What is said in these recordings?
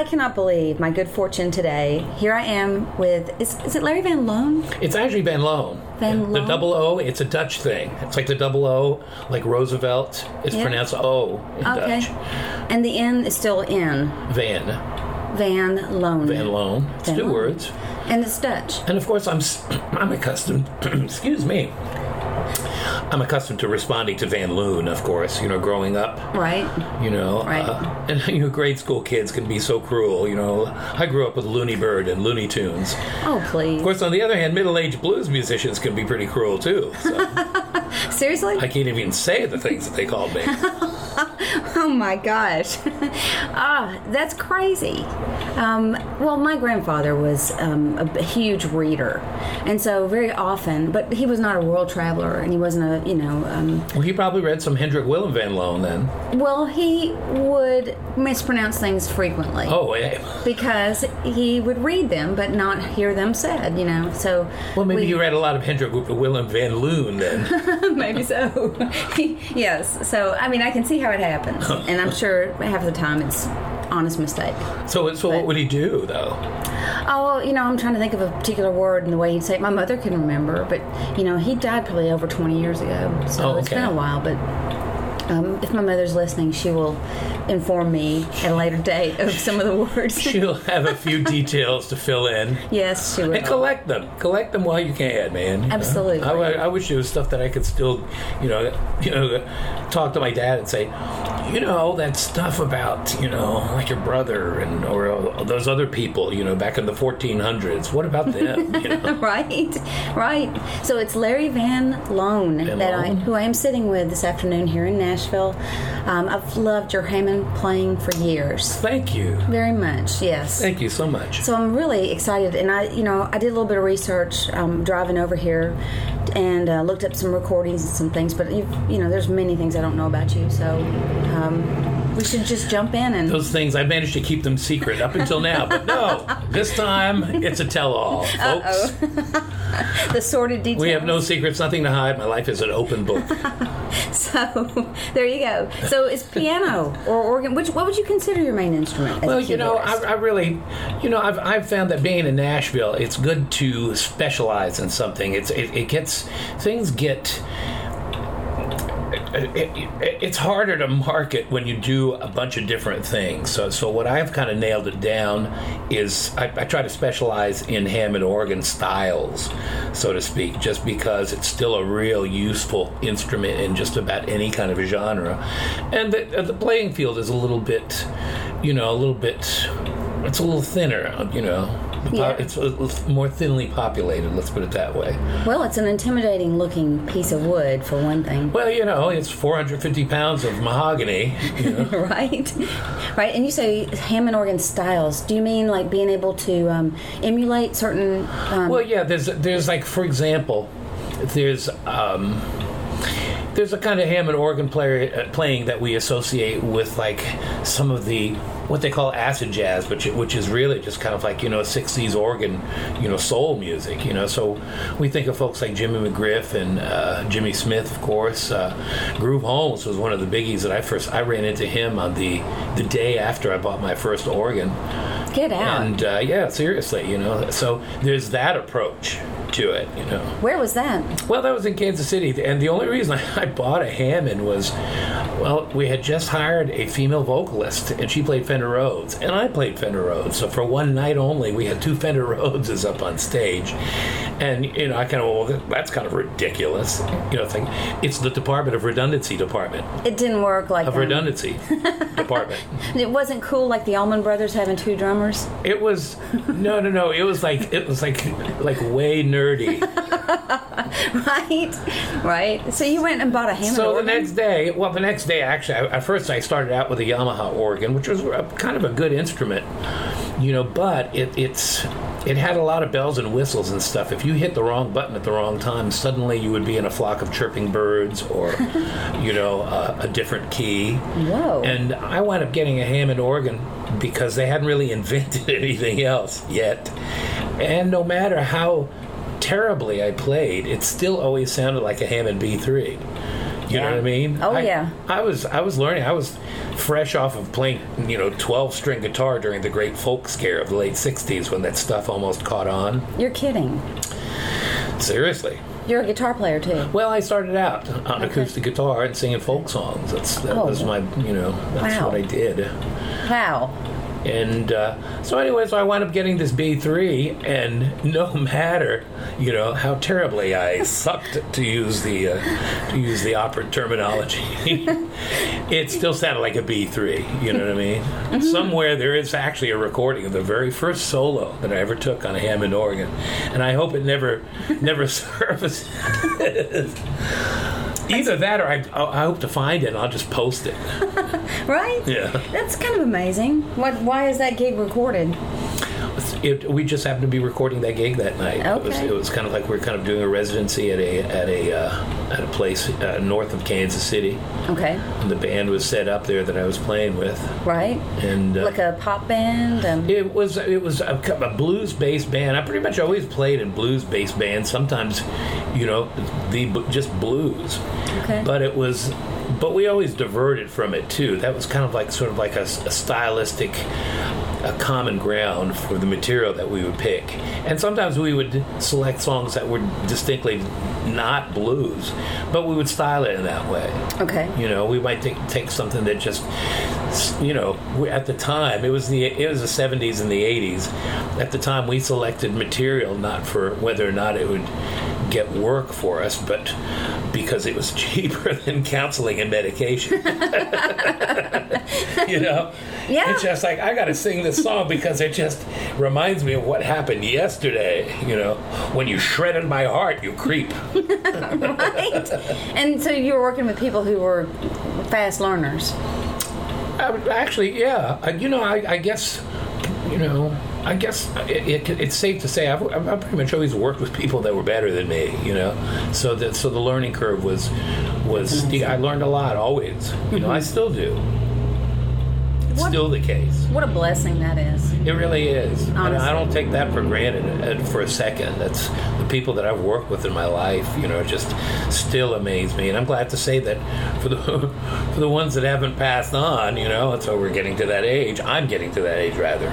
I cannot believe my good fortune today. Here I am with is, is it Larry Van Loan? It's actually Van Loan. Van The double O, it's a Dutch thing. It's like the double O, like Roosevelt. It's Yeah. pronounced O in Okay. Dutch. And the N is still in Van. Van Loan. Van Loan. It's Van two Loan. words. And it's Dutch. And of course, I'm I'm accustomed. excuse me. I'm accustomed to responding to Van Loon, of course. You know, growing up. Right. You know, Right. uh, and you know, grade school kids can be so cruel. You know, I grew up with Looney Bird and Looney Tunes. Oh please. Of course, on the other hand, middle-aged blues musicians can be pretty cruel too. So Seriously? I can't even say the things that they called me. Oh my gosh. ah, that's crazy. Um, well, my grandfather was um, a huge reader. And so, very often, but he was not a world traveler and he wasn't a, you know, um, Well, he probably read some Hendrik Willem van Loon then. well, he would mispronounce things frequently. Oh, yeah. Because he would read them but not hear them said, you know. So, Well, maybe we- you read a lot of Hendrik Willem van Loon then. Maybe so. yes. So, I mean, I can see how it happens. and I'm sure half the time it's honest mistake. So, so what would he do though? Oh, you know, I'm trying to think of a particular word and the way he'd say it. My mother can remember, but, you know, he died probably over 20 years ago. So Oh, it's been a while, but. Um, if my mother's listening, she will inform me at a later date of some of the words. She'll have a few details to fill in. yes, she will. And collect them. Collect them while you can, man. you? Absolutely. I, I wish there was stuff that I could still, you know, you know, talk to my dad and say, you know, all that stuff about, you know, like your brother and or those other people, you know, back in the 1400s. What about them? You know? right, right. So it's Larry Van Loan Van that I, who I am sitting with this afternoon here in Nashville. Um, I've loved your Hammond playing for years, Thank you. very much. Yes. Thank you so much. So I'm really excited, and I, you know, I did a little bit of research um, driving over here, and uh, looked up some recordings and some things. But you, you know, there's many things I don't know about you, so um, we should just jump in and. Those things, I managed to keep them secret up until now. But no, this time it's a tell all, folks. the sordid details. We have no secrets, nothing to hide. My life is an open book. So there you go. So it's piano or organ. Which what would you consider your main instrument? Well, you know, I. I really, you know, I've, I've found that being in Nashville, it's good to specialize in something. It's it, it gets things get. It, it, it's harder to market when you do a bunch of different things. So, so what I've kind of nailed it down is I, I try to specialize in Hammond organ styles, so to speak, just because it's still a real useful instrument in just about any kind of a genre, and the, uh, the playing field is a little bit, you know, a little bit. It's a little thinner, you know. Yeah. It's more thinly populated. Let's put it that way. well, it's an intimidating looking piece of wood for one thing, Well, you know, it's 450 pounds of mahogany. You know? right? Right. And you say Hammond organ styles. Do you mean like being able to um, emulate certain? Um, well, yeah. There's there's like for example, there's um, there's a kind of Hammond organ player uh, playing that we associate with like some of the what they call acid jazz, which which is really just kind of like you know 60s organ, you know soul music. You know, so we think of folks like Jimmy McGriff and uh, Jimmy Smith, of course. Uh, Groove Holmes was one of the biggies that I first I ran into him on the the day after I bought my first organ. get out. And uh, yeah, seriously, you know. So there's that approach to it, you know. Where was that? Well, that was in Kansas City, and the only reason I bought a Hammond was, well, we had just hired a female vocalist, and she played Fender Rhodes, and I played Fender Rhodes. So for one night only, we had two Fender Rhodeses up on stage, and you know, I kind of, well, that's kind of ridiculous. You know, like it's the Department of Redundancy Department It didn't work like of um, Redundancy Department. It wasn't cool like the Allman Brothers having two drummers. It was no, no, no. It was like it was like like way nerdy. right, right. So you went and bought a Hammond So the next day, well, the next day actually, I, at first I started out with a Yamaha organ, which was a, kind of a good instrument, you know, but it, it's it had a lot of bells and whistles and stuff. If you hit the wrong button at the wrong time, suddenly you would be in a flock of chirping birds or, you know, a, a different key. Whoa. And I wound up getting a Hammond organ because they hadn't really invented anything else yet. And no matter how terribly I played, it still always sounded like a Hammond B3. You know what I mean? Oh, I, yeah. I was I was learning. I was fresh off of playing, you know, twelve string guitar during the great folk scare of the late '60s when that stuff almost caught on. You're kidding. Seriously. You're a guitar player too. Well, I started out on Okay. acoustic guitar and singing folk songs. That's that Oh. was my, you know, that's Wow. what I did. Wow. And uh, so, anyway, so I wound up getting this B3, and no matter, you know, how terribly I sucked to use the uh, to use the opera terminology, it still sounded like a B3. You know what I mean? Somewhere there is actually a recording of the very first solo that I ever took on a Hammond organ, and I hope it never never surfaces. Either that, or I, I hope to find it. and I'll just post it. Right? Yeah. That's kind of amazing. What? Why is that gig recorded? It, we just happened to be recording that gig that night. It was, Okay. it was kind of like we are kind of doing a residency at a at a uh, at a place uh, north of Kansas City, Okay. and the band was set up there that I was playing with, Right. and uh, Like a pop band. Um, it was it was a, a blues based band. I pretty much always played in blues based bands. Sometimes, you know, the just blues. Okay. But it was, but we always diverted from it too. That was kind of like sort of like a, a stylistic, a common ground for the material that we would pick. And sometimes we would select songs that were distinctly not blues, but we would style it in that way. okay. You know, we might take, take something that just, you know, at the time it was the it was the seventies and the eighties. At the time, we selected material not for whether or not it would get work for us, but because it was cheaper than counseling and medication. you know, Yeah. It's just like I got to sing this song because it just reminds me of what happened yesterday. You know, when you shredded my heart, you creep. right. And so you were working with people who were fast learners. Would- actually, yeah. You know, I, I guess, you know, I guess it, it, it's safe to say I've, I've I've pretty much always worked with people that were better than me. You know, so that so the learning curve was was I learned a lot always. You know, I still do. It's What- still the case. What a blessing that is. It really is. And I don't take that for granted uh, for a second. That's the people that I've worked with in my life, you know, just still amaze me. And I'm glad to say that for the for the ones that haven't passed on, you know, and so we're getting to that age. I'm getting to that age rather.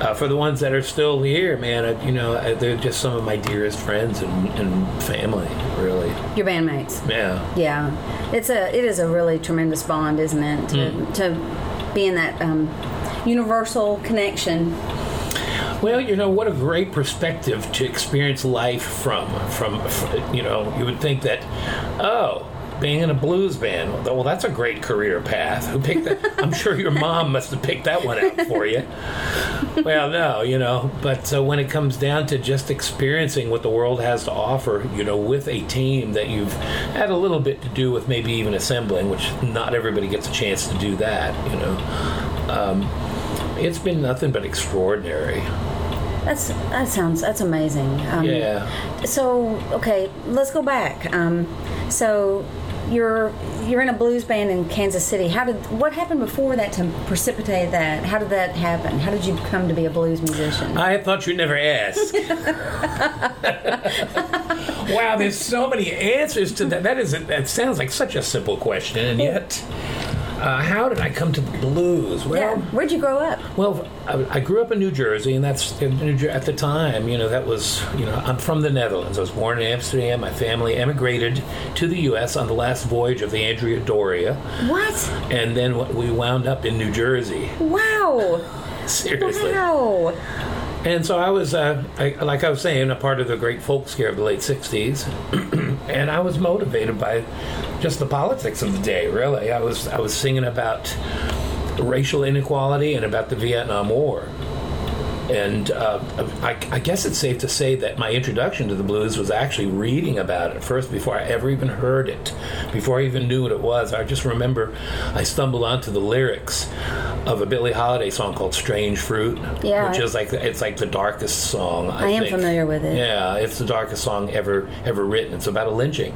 Uh, for the ones that are still here, man, uh, you know, uh, they're just some of my dearest friends and, and family, really. Your bandmates. Yeah. Yeah, it's a it is a really tremendous bond, isn't it? To, Hmm. to be in that um, universal connection. Well, you know what a great perspective to experience life from. From, fr you know, you would think that, oh, being in a blues band, well, that's a great career path. Who picked that? I'm sure your mom must have picked that one out for you. Well, no, you know, but uh, when it comes down to just experiencing what the world has to offer, you know, with a team that you've had a little bit to do with, maybe even assembling, which not everybody gets a chance to do that, you know. Um, it's been nothing but extraordinary. That's that sounds that's amazing. Um, Yeah. So okay, let's go back. Um, so you're you're in a blues band in Kansas City. How did what happened before that to precipitate that? How did that happen? How did you come to be a blues musician? I thought you'd never ask. wow, there's so many answers to that. That is that sounds like such a simple question, and yet, uh, how did I come to the blues? Well, yeah. Where'd you grow up? Well, I, I grew up in New Jersey, and that's in New Jer- at the time. You know, that was you know I'm from the Netherlands. I was born in Amsterdam. My family emigrated to the U.S. on the last voyage of the Andrea Doria, What? and then we wound up in New Jersey. Wow! Seriously. Wow! And so I was, uh, I, like I was saying, a part of the great folk scare of the late 60s. and I was motivated by just the politics of the day, really. I was, I was singing about racial inequality and about the Vietnam War. And uh, I, I guess it's safe to say that my introduction to the blues was actually reading about it first before I ever even heard it, before I even knew what it was. I just remember I stumbled onto the lyrics of a Billie Holiday song called "Strange Fruit," Yeah. which is like it's like the darkest song. I, I am familiar with it. Yeah, it's the darkest song ever ever written. It's about a lynching,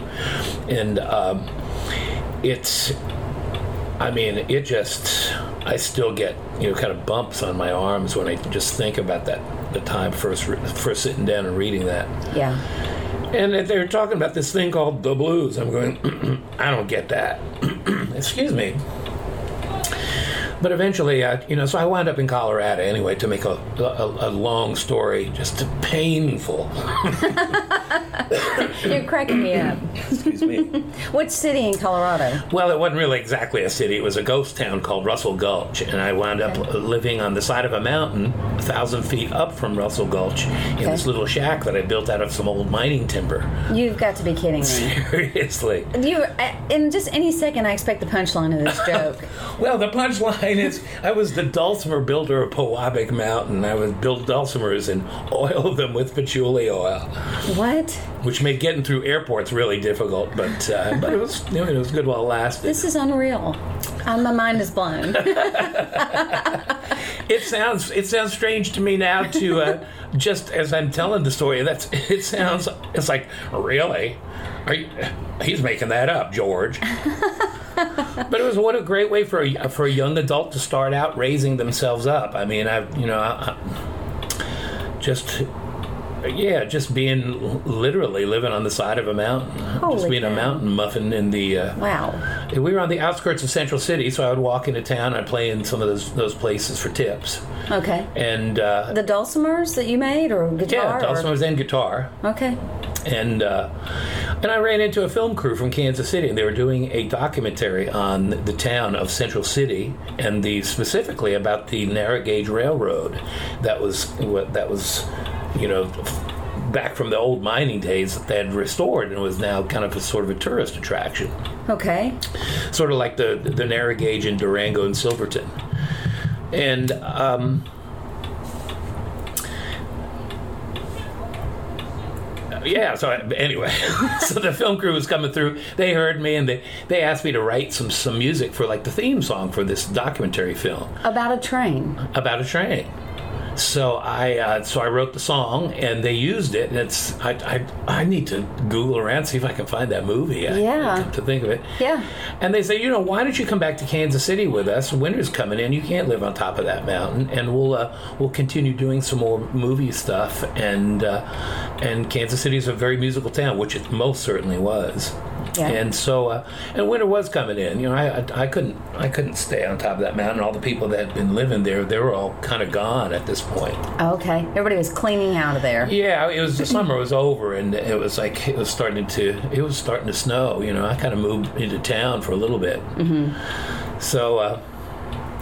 and um, it's. I mean, it just. I still get you know kind of bumps on my arms when I just think about that the time first first sitting down and reading that. Yeah. And they were talking about this thing called the blues. I'm going, I don't get that. Excuse me. But eventually, uh, you know, so I wound up in Colorado anyway. To make a, a, a long story just painful. You're cracking me up. Excuse me. Which city in Colorado? Well, it wasn't really exactly a city. It was a ghost town called Russell Gulch, and I wound up living on the side of a mountain, a thousand feet up from Russell Gulch, in Okay. this little shack that I built out of some old mining timber. You've got to be kidding me. Seriously. You, in just any second, I expect the punchline of this joke. Well, the punchline is I was the dulcimer builder of Pewabic Mountain. I would build dulcimers and oil them with patchouli oil, what? which made getting through airports really difficult. But uh, but it was you know, it was good while it lasted. This is unreal. Uh, my mind is blown. It sounds it sounds strange to me now to uh, just as I'm telling the story. That's it sounds it's like really. Are you, he's making that up, George. but it was what a great way for a, for a young adult to start out raising themselves up. I mean, I you know, I, I, just yeah, just being literally living on the side of a mountain, just Holy being a mountain muffin in the. Uh, Wow. we were on the outskirts of Central City, so I would walk into town. I'd play in some of those those places for tips, Okay. and uh, The dulcimers that you made, or yeah, guitar? Dulcimer or? was in guitar, Okay. And uh, and I ran into a film crew from Kansas City, and they were doing a documentary on the town of Central City, and the specifically about the narrow gauge railroad that was what that was, you know. Back from the old mining days that they had restored and was now kind of a sort of a tourist attraction. Okay. sort of like the the narrow gauge in Durango and Silverton. And um, yeah, so anyway, so the film crew was coming through. They heard me and they, they asked me to write some some music for like the theme song for this documentary film About a train. about a train. So I uh, so I wrote the song and they used it and it's I, I I need to Google around see if I can find that movie. I- Yeah. to think of it. Yeah. And they say, you know, why don't you come back to Kansas City with us? Winter's coming in. You can't live on top of that mountain, and we'll uh, we'll continue doing some more movie stuff. And uh, and Kansas City is a very musical town, which it most certainly was. Yeah. And so, uh, and winter was coming in. You know, I, I I couldn't I couldn't stay on top of that mountain. All the people that had been living there, they were all kind of gone at this point. Okay. Everybody was cleaning out of there. Yeah, it was the summer was over, and it was like it was starting to it was starting to snow. You know, I kind of moved into town for a little bit. Mm-hmm. So, uh,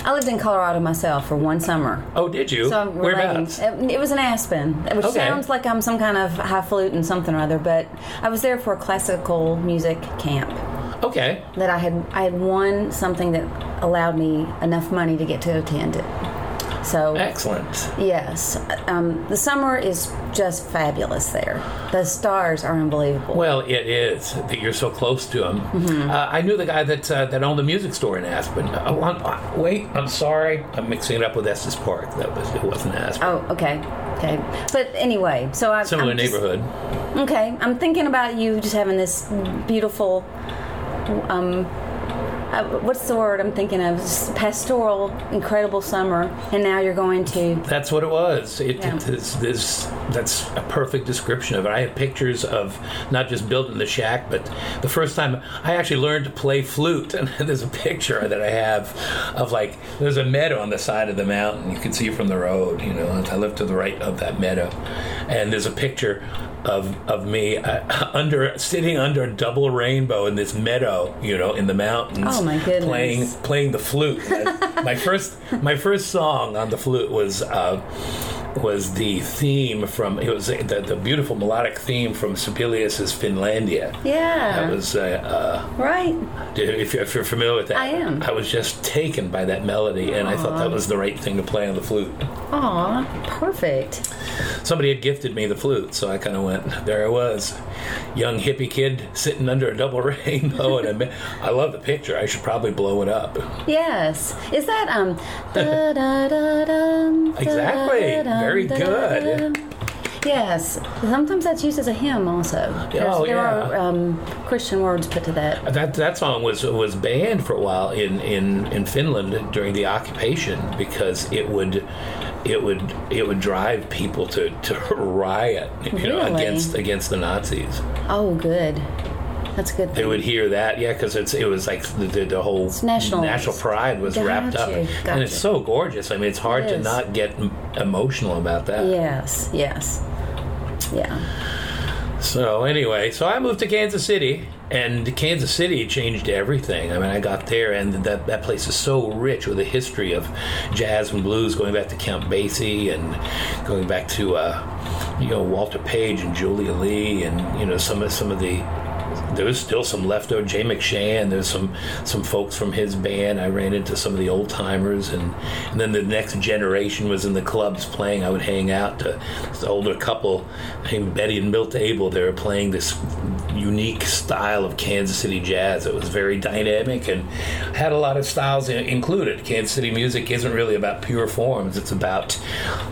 I lived in Colorado myself for one summer. oh, did you? So I'm relating. Whereabouts? It, it was an Aspen, which Okay. sounds like I'm some kind of high flute and something or other. But I was there for a classical music camp Okay, that I had. I had won something that allowed me enough money to get to attend it. So excellent. yes, um, the summer is just fabulous there. The stars are unbelievable. Well, it is that you're so close to them. Mm-hmm. Uh, I knew the guy that uh, that owned the music store in Aspen. Uh, uh, wait, I'm sorry, I'm mixing it up with Estes Park. That was it wasn't Aspen. Oh, okay, okay. But anyway, so I Similar I'm just- neighborhood. Okay, I'm thinking about you just having this beautiful, um, uh, what's the word I'm thinking of? Pastoral, incredible summer, and now you're going to. That's what it was. It, Yeah. it. That's a perfect description of it. I have pictures of not just building the shack, but the first time I actually learned to play flute. And there's a picture that I have of like there's a meadow on the side of the mountain. You can see it from the road. You know, I live to the right of that meadow, and there's a picture of of me uh, under sitting under a double rainbow in this meadow. You know, in the mountains. Oh, my goodness. Playing playing the flute. My first my first song on the flute was uh, was the theme from it was the, the beautiful melodic theme from Sibelius's Finlandia. Yeah. That was uh, right. uh, if, you're, if you're familiar with that. I am. I was just taken by that melody, and I thought that was the right thing to play on the flute. Aw, perfect. Somebody had gifted me the flute, so I kind of went. There I was, young hippie kid sitting under a double rainbow, and I, I love the picture. I should probably blow it up. Yes. Is that um? da, da, da, da, Exactly. Very good. Yes. Sometimes that's used as a hymn, also. Oh, there yeah. are um, Christian words put to that. That that song was was banned for a while in, in, in Finland during the occupation because it would it would it would drive people to, to riot you know, against against the Nazis. Oh, good. That's a good. They would hear that, yeah, because it's it was like the, the, the whole national- pride was wrapped up, Gotcha, and gotcha. it's so gorgeous. I mean, it's hard It to not get emotional about that. Yes. Yes. Yeah. So anyway, so I moved to Kansas City, and Kansas City changed everything. I mean, I got there, and that that place is so rich with a history of jazz and blues, going back to Count Basie and going back to uh, you know Walter Page and Julia Lee, and you know some of some of the. There was still some left leftover Jay McShann. There's some some folks from his band. I ran into some of the old timers, and and then the next generation was in the clubs playing. I would hang out to this older couple named Betty and Milt Abel. They were playing this unique style of Kansas City jazz. It was very dynamic and had a lot of styles included. Kansas City music isn't really about pure forms. It's about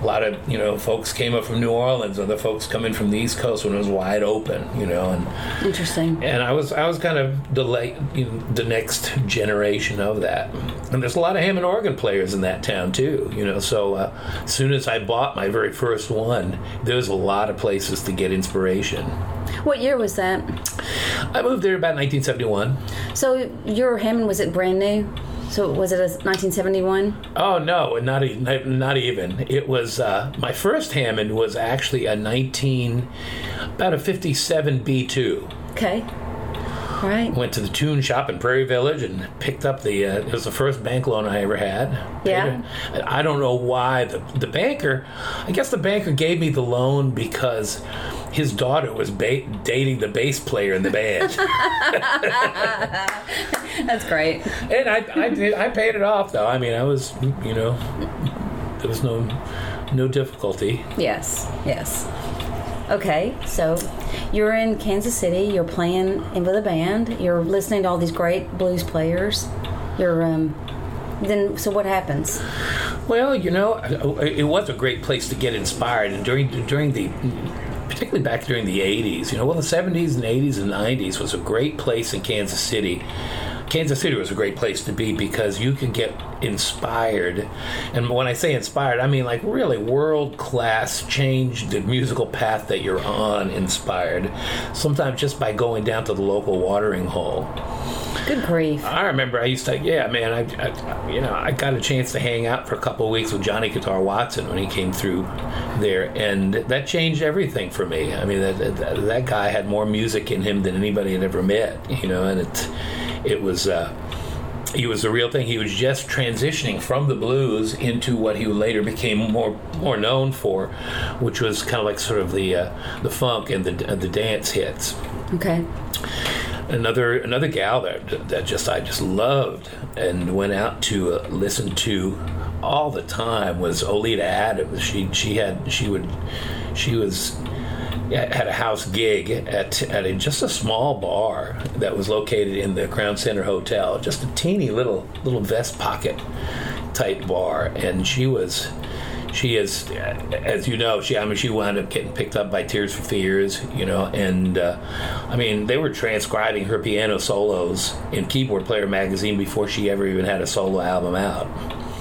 a lot of you know folks came up from New Orleans, other folks coming from the East Coast when it was wide open. You know and Interesting. And I was I was kind of the late, you know, the next generation of that. And there's a lot of Hammond organ players in that town too, you know. So uh, as soon as I bought my very first one, there was a lot of places to get inspiration. What year was that? I moved there about 1971. So your Hammond was it brand new? So was it a 1971? Oh no, not not not even. It was uh, my first Hammond was actually a 19 about a 57 B2. Okay. All right. Went to the tune shop in Prairie Village and picked up the. Uh, it was the first bank loan I ever had. Yeah. I don't know why the the banker. I guess the banker gave me the loan because his daughter was ba- dating the bass player in the band, That's great. and I I did I paid it off though. I mean I was you know there was no no difficulty. Yes. Yes. Okay. So you're in Kansas City. You're playing in with a band. You're listening to all these great blues players. You're um. Then so what happens? Well, you know, it was a great place to get inspired, and during during the particularly back during the 80s, you know, well, the 70s and 80s and 90s was a great place in Kansas City. Kansas City was a great place to be because you can get inspired. And when I say inspired, I mean like really world class, change the musical path that you're on inspired. Sometimes just by going down to the local watering hole. Good grief. I remember I used to, yeah, man, I, I you know, I got a chance to hang out for a couple of weeks with Johnny Guitar Watson when he came through there, and that changed everything for me. I mean, that that, that guy had more music in him than anybody had ever met, you know, and it it was. Uh, he was the real thing. He was just transitioning from the blues into what he later became more more known for, which was kind of like sort of the uh, the funk and the uh, the dance hits Okay. another another gal that that just I just loved and went out to uh, listen to all the time was Oleta Adams. She she had she would she was had a house gig at at a, just a small bar that was located in the Crown Center Hotel, just a teeny little little vest pocket type bar, and she was she is, as you know, she I mean she wound up getting picked up by Tears for Fears, you know, and uh, I mean they were transcribing her piano solos in Keyboard Player magazine before she ever even had a solo album out.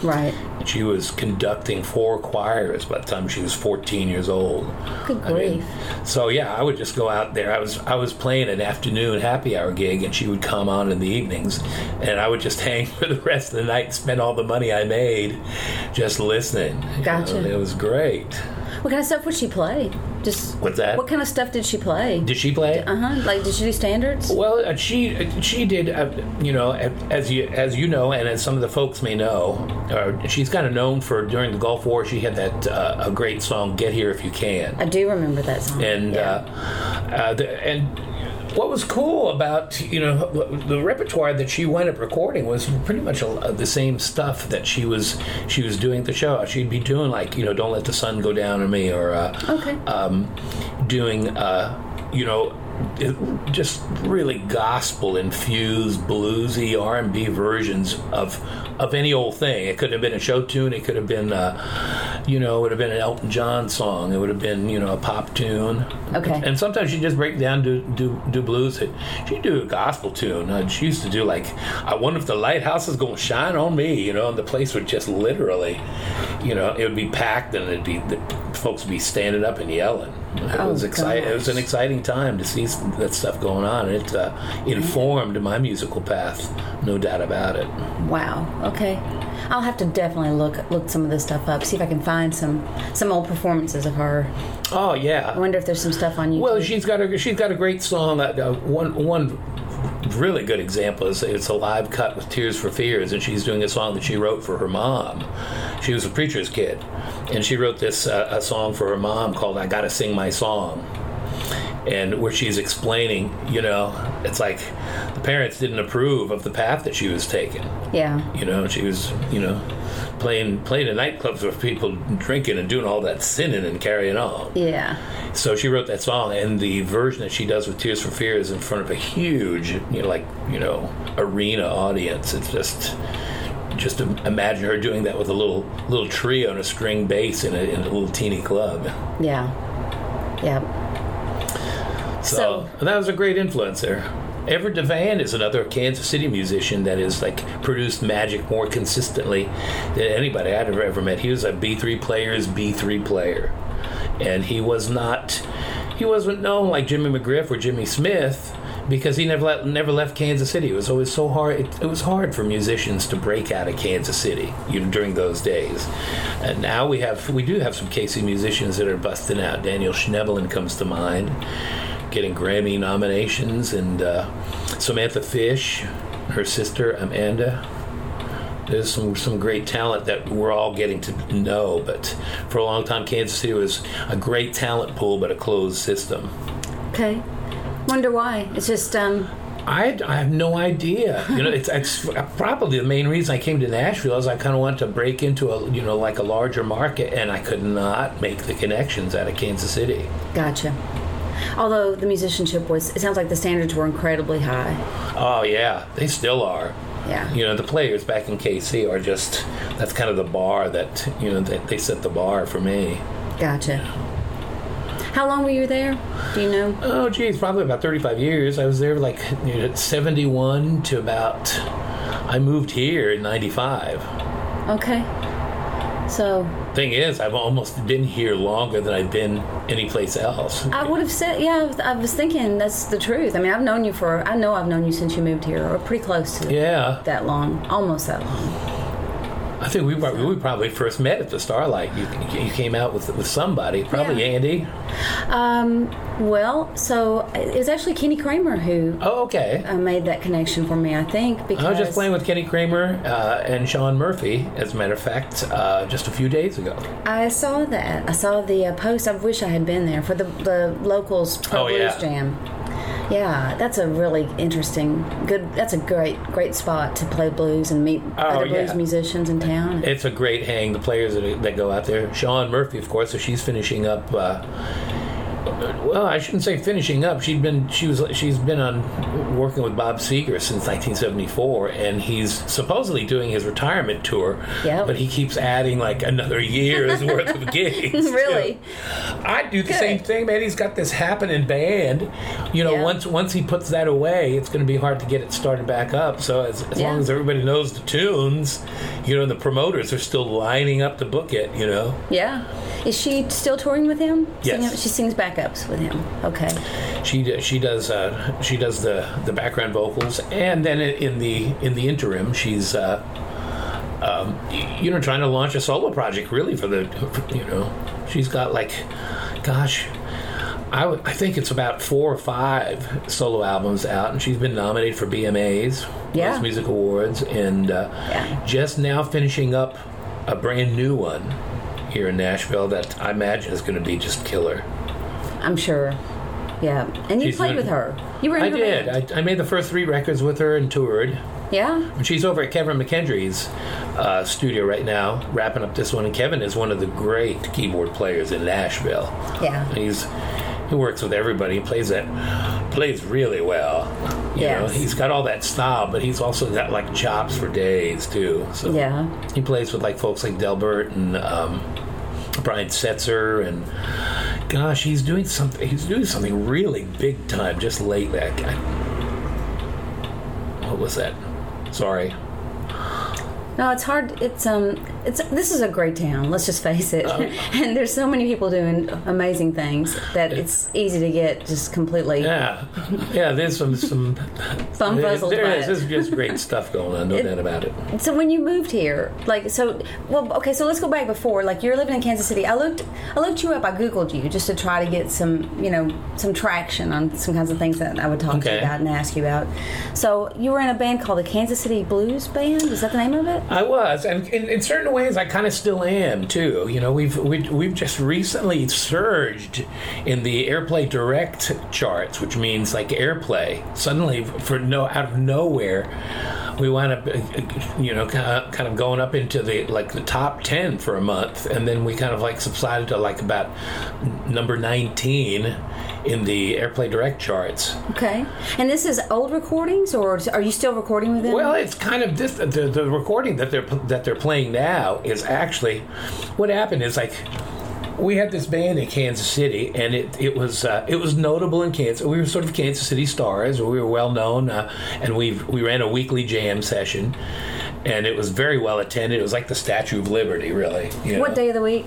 Right. She was conducting four choirs by the time she was 14 years old. Good I mean, grief. so yeah, I would just go out there. I was I was playing an afternoon happy hour gig, and she would come on in the evenings, and I would just hang for the rest of the night and spend all the money I made just listening. You Gotcha. know, it was great. What kind of stuff would she play? Just What's that? What kind of stuff did she play? Did she play? Uh huh. Like, did she do standards? Well, uh, she uh, she did, uh, you know, as you as you know, and as some of the folks may know, uh, she's kind of known for during the Gulf War. She had that uh, a great song, "Get Here If You Can." I do remember that song. and Yeah. uh, uh, the, and what was cool about you know the repertoire that she wound up recording was pretty much a, the same stuff that she was she was doing at the show. She'd be doing like you know "Don't Let the Sun Go Down on Me" or uh, Okay. um, doing uh, you know just really gospel infused bluesy R and B versions of of any old thing. It could have been a show tune. It could have been, uh, you know, it would have been an Elton John song. It would have been, you know, a pop tune. Okay. And sometimes she'd just break down do do, do blues. She'd do a gospel tune. Uh, she used to do like, I wonder if the lighthouse is going to shine on me, you know, and the place would just literally, you know, it would be packed and it'd be the folks would be standing up and yelling. It Oh, was exciting. It was an exciting time to see that stuff going on. It uh, informed my musical path, no doubt about it. Wow. Okay. I'll have to definitely look look some of this stuff up. See if I can find some some old performances of her. Oh yeah. I wonder if there's some stuff on YouTube. Well, she's got a she's got a great song. Uh, uh, one one really good example is it's a live cut with Tears for Fears, and she's doing a song that she wrote for her mom. She was a preacher's kid, and she wrote this uh, a song for her mom called "I Gotta Sing My Song." And where she's explaining, you know, it's like the parents didn't approve of the path that she was taking. yeah. You know, she was, you know, playing playing in nightclubs with people drinking and doing all that sinning and carrying on. Yeah. So she wrote that song, and the version that she does with Tears for Fears in front of a huge, you know, like you know, arena audience. It's just, just imagine her doing that with a little little trio and a string bass in a, in a little teeny club. Yeah. Yeah. So, So- that was a great influence there. Everette DeVan is another Kansas City musician that has like produced magic more consistently than anybody I'd ever ever met. He was a B3 player's B3 player, and he was not he wasn't known like Jimmy McGriff or Jimmy Smith because he never let, never left Kansas City. It was always so hard. It, it was hard for musicians to break out of Kansas City you know, during those days. And now we have we do have some KC musicians that are busting out. Daniel Schnebelen comes to mind getting Grammy nominations, and uh, Samantha Fish, her sister Amanda. There's some some great talent that we're all getting to know, but for a long time, Kansas City was a great talent pool, but a closed system. Okay. Wonder why? It's just um. I, I have no idea. You know, it's, it's probably the main reason I came to Nashville is I kind of wanted to break into a you know like a larger market, and I could not make the connections out of Kansas City. Gotcha. Although the musicianship was, it sounds like the standards were incredibly high. Oh yeah, they still are. Yeah. You know, the players back in KC are just that's kind of the bar that you know that they set the bar for me. Gotcha. How long were you there? Do you know? Oh geez, probably about 35 years. I was there like you know, 71 to about I moved here in 95. Okay. So Thing is, I've almost been here longer than I've been anyplace else. I would have said, yeah. I was, thinking that's the truth. I mean, I've known you for, I know I've known you since you moved here, or pretty close to Yeah, that long, almost that long. I think we probably, we probably first met at the Starlight. You, you came out with with somebody, probably Yeah. Andy. Um, well, so it was actually Kenny Kramer who Oh, okay. uh, made that connection for me. I think because I was just playing with Kenny Kramer uh, and Shawn Murphy, as a matter of fact, uh, just a few days ago. I saw that. I saw the uh, post. I wish I had been there for the the locals pro Oh, blues yeah. jam. Yeah, that's a really interesting, good. That's a great, great spot to play blues and meet Oh, other blues musicians in town. It's a great hang. The players that, that go out there. Shawn Murphy, of course, so she's finishing up. Uh, well, I shouldn't say finishing up. She'd been she was she's been on working with Bob Seger since 1974, and he's supposedly doing his retirement tour. Yep. But he keeps adding like another year's worth of gigs. Really? I do the Good. same thing, man. He's got this happening band. You know, Yeah. once once he puts that away, it's going to be hard to get it started back up. So as, as Yeah. long as everybody knows the tunes, you know, the promoters are still lining up to book it. You know, Yeah. Is she still touring with him? Yes. Singing- she sings backups with him. Okay. she she does uh, she does the the background vocals, and then in the in the interim, she's. Uh, um, you know, trying to launch a solo project really for the, you know, she's got like, gosh, I, I think it's about four or five solo albums out, and she's been nominated for BMAs, Yeah. Music Awards, and uh, Yeah. just now finishing up a brand new one here in Nashville that I imagine is going to be just killer. I'm sure. Yeah. And you She's played with her. You were in I her did. band. I, I made the first three records with her and toured. yeah. And she's over at Kevin McKendry's uh, studio right now, wrapping up this one. And Kevin is one of the great keyboard players in Nashville. Yeah. He's He works with everybody. He plays that plays really well. You know, Yes. he's got all that style, but he's also got like chops for days too. So Yeah. he plays with like folks like Delbert and um, Brian Setzer and gosh, he's doing something. He's doing something really big time just lately. I, I, what was that? Sorry. No, it's hard. It's um, it's this is a great town. Let's just face it. Oh. and there's so many people doing amazing things that it's easy to get just completely Yeah, yeah. There's some some. bumfuzzled there by is. it. There's just great stuff going on. No doubt about it. So when you moved here, like so, well, okay. So let's go back before. Like you're living in Kansas City. I looked, I looked you up. I googled you just to try to get some, you know, some traction on some kinds of things that I would talk to you about and ask you about. So you were in a band called the Kansas City Blues Band. Is that the name of it? I was, and in, in certain ways, I kind of still am too. You know, we've we, we've just recently surged in the AirPlay Direct charts, which means like AirPlay. Suddenly, for no out of nowhere, we wound up, you know, kind of, kind of going up into the like the top ten for a month, and then we kind of like subsided to like about number nineteen in the AirPlay Direct charts. Okay. And this is old recordings, or are you still recording with them? Well, it's kind of this. The, the recording that they're that they're playing now is actually what happened is like we had this band in Kansas City, and it it was uh, it was notable in Kansas. We were sort of Kansas City stars. We were well known, uh, and we we ran a weekly jam session, and it was very well attended. It was like the Statue of Liberty, really. You know? what day of the week?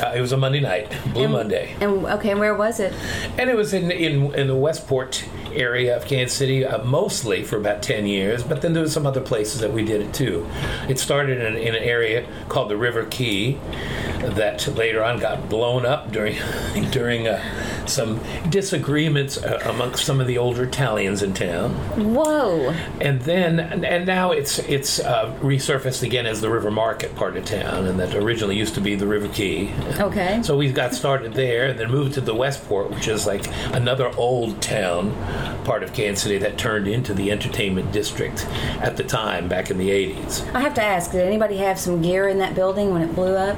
Uh, it was a Monday night, Blue And- Monday. And okay, where was it? And it was in in, in the Westport area of Kansas City, uh, mostly for about ten years. But then there was some other places that we did it too. It started in, in an area called the River Quay, that later on got blown up during during uh, some disagreements uh, amongst some of the older Italians in town. Whoa. And then and now it's it's uh, resurfaced again as the River Market part of town, and that originally used to be the River Quay. Okay. So we got started there, and then moved to the Westport, which is like another old town part of Kansas City that turned into the entertainment district at the time back in the 80s. I have to ask, did anybody have some gear in that building when it blew up?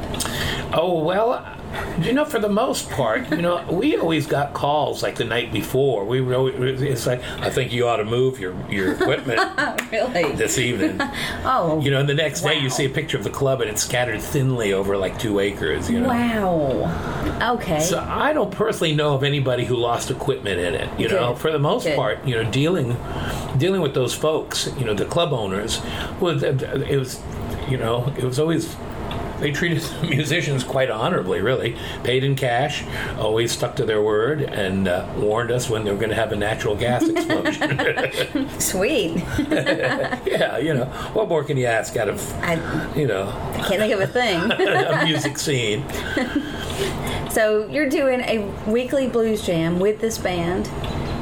Oh, well, you know, for the most part, you know, we always got calls like the night before. We were always, it's like, I think you ought to move your, your equipment Really? this evening. Oh. You know, and the next day you see a picture of the club and it's scattered thinly over like two acres, you know. Wow. Okay. So I don't personally know of anybody who lost equipment in it. You know, for the most Good. part, you know, dealing dealing with those folks, you know, the club owners, was it was, you know, it was always. They treated musicians quite honorably, really. Paid in cash, always stuck to their word, and uh, warned us when they were going to have a natural gas explosion. Sweet. yeah, you know, what more can you ask out of, I you know, I can't think of a thing. a music scene? So you're doing a weekly blues jam with this band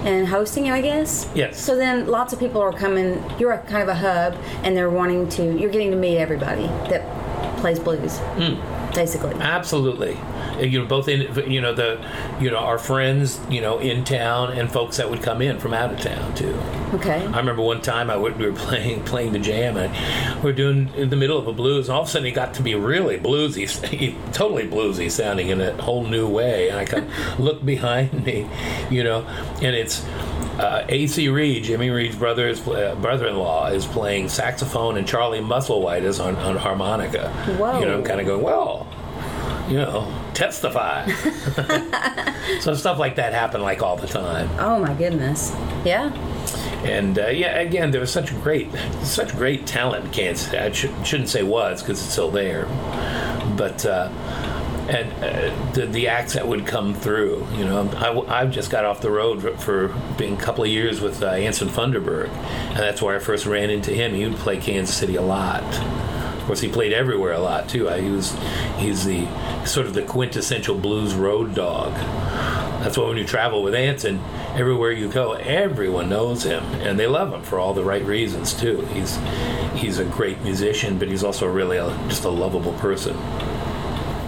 and hosting it, I guess. Yes. So then lots of people are coming. You're a, kind of a hub, and they're wanting to. You're getting to meet everybody that plays blues, Hmm. basically. Absolutely. You know, both in you know the you know our friends you know in town and folks that would come in from out of town too. Okay. I remember one time I would, we were playing playing the jam and we are doing in the middle of a blues and all of a sudden he got to be really bluesy, he, totally bluesy sounding in a whole new way and I could look behind me, you know, and it's. Uh, AC Reed, Jimmy Reed's brother's uh, brother-in-law, is playing saxophone, and Charlie Musselwhite is on, on harmonica. Whoa. You know, I'm kind of going, well, you know, testify. so stuff like that happened like all the time. Oh my goodness. Yeah. And uh, yeah, again, there was such great, such great talent in Kansas. I should, shouldn't say was because it's still there, but uh, and uh, the the that would come through. You know, I, have just got off the road for, for being a couple of years with uh, Anson Funderburgh, and that's where I first ran into him. He would play Kansas City a lot. Of course, he played everywhere a lot too. I, he was he's the sort of the quintessential blues road dog. That's why when you travel with Anson, everywhere you go, everyone knows him and they love him for all the right reasons too. He's he's a great musician, but he's also really a, just a lovable person.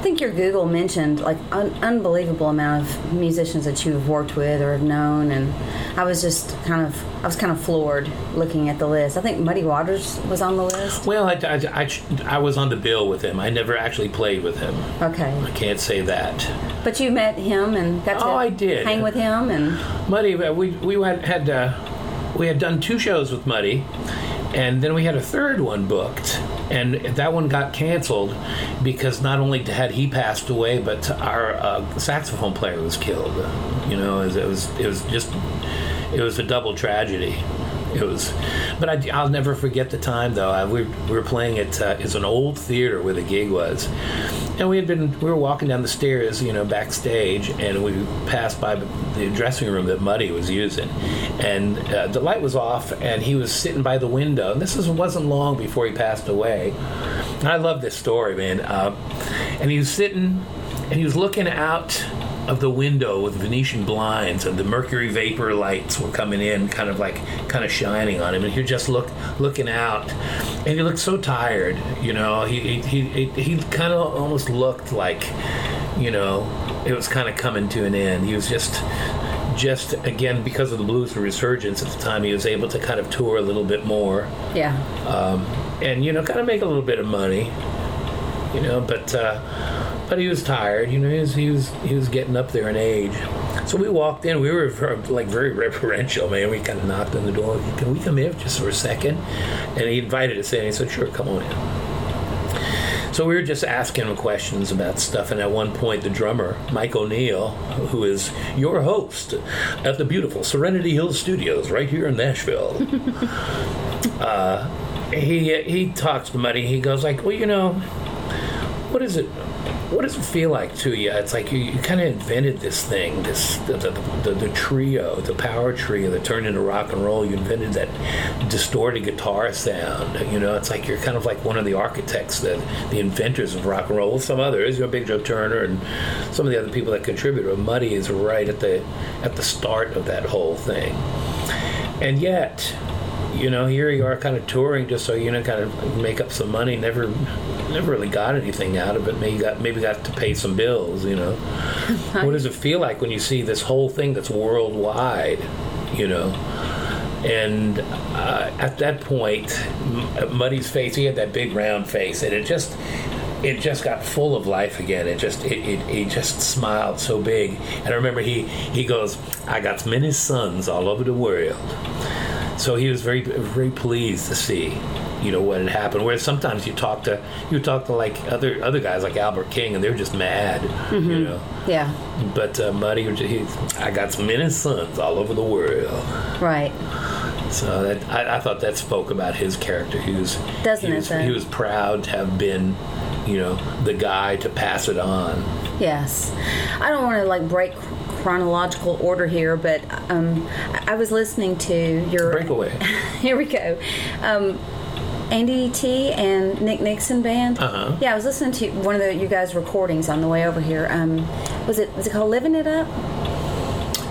I think your Google mentioned like un- unbelievable amount of musicians that you've worked with or have known, and I was just kind of I was kind of floored looking at the list. I think Muddy Waters was on the list. Well, I, I, I, I was on the bill with him. I never actually played with him. Okay. I can't say that. But you met him and got to Oh, I did. hang with him and Muddy, we we had had uh, we had done two shows with Muddy, and then we had a third one booked, and that one got canceled because not only had he passed away, but our uh, saxophone player was killed. You know, it was, it was it was just it was a double tragedy. It was, but I, I'll never forget the time though. I, we, we were playing at uh, it's an old theater where the gig was, and we had been we were walking down the stairs, you know, backstage, and we passed by the dressing room that Muddy was using, and uh, the light was off, and he was sitting by the window. And this was, wasn't long before he passed away. And I love this story, man. Uh, and he was sitting, and he was looking out of the window with Venetian blinds, and the mercury vapor lights were coming in, kind of like kind of shining on him. And he just look looking out, and he looked so tired. You know, he he he, he kind of almost looked like, you know, it was kind of coming to an end. He was just. Just again, because of the blues resurgence at the time, he was able to kind of tour a little bit more yeah. um, and you know, kind of make a little bit of money, you know. But uh, but he was tired, you know. He was he was he was getting up there in age. So we walked in. We were like very reverential, man. We kind of knocked on the door. Can we come in just for a second? And he invited us in. He said, "Sure, come on in." So we were just asking him questions about stuff, and at one point, the drummer, Mike O'Neill, who is your host at the beautiful Serenity Hills Studios right here in Nashville, uh, he he talks to Muddy. He goes like, "Well, you know, what is it? What does it feel like to you? It's like you, you kind of invented this thing, this the, the, the, the trio, the power trio that turned into rock and roll. You invented that distorted guitar sound. You know, it's like you're kind of like one of the architects, the the inventors of rock and roll. With some others, you know, Big Joe Turner and some of the other people that contributed. But Muddy is right at the at the start of that whole thing, and yet you know, here you are kind of touring just so you know, kind of make up some money. Never, never really got anything out of it. Maybe got maybe got to pay some bills. You know, what does it feel like when you see this whole thing that's worldwide? You know, and uh, at that point, Muddy's face, he had that big round face, and it just. It just got full of life again. It just it, it, it just smiled so big. And I remember he he goes, I got many sons all over the world. So he was very very pleased to see, you know, what had happened. Whereas sometimes you talk to you talk to like other other guys like Albert King, and they're just mad, you know. Yeah. But uh, Muddy, I got some men and sons all over the world. Right. So that I, I thought that spoke about his character. He was Doesn't he it, was, though? he was proud to have been, you know, the guy to pass it on. Yes. I don't want to like break chronological order here, but um, I was listening to your Breakaway. here we go. Um, Andy T and Nick Nixon band. Uh-huh. Yeah, I was listening to one of the, you guys' recordings on the way over here. Um, was it was it called "Living It Up"?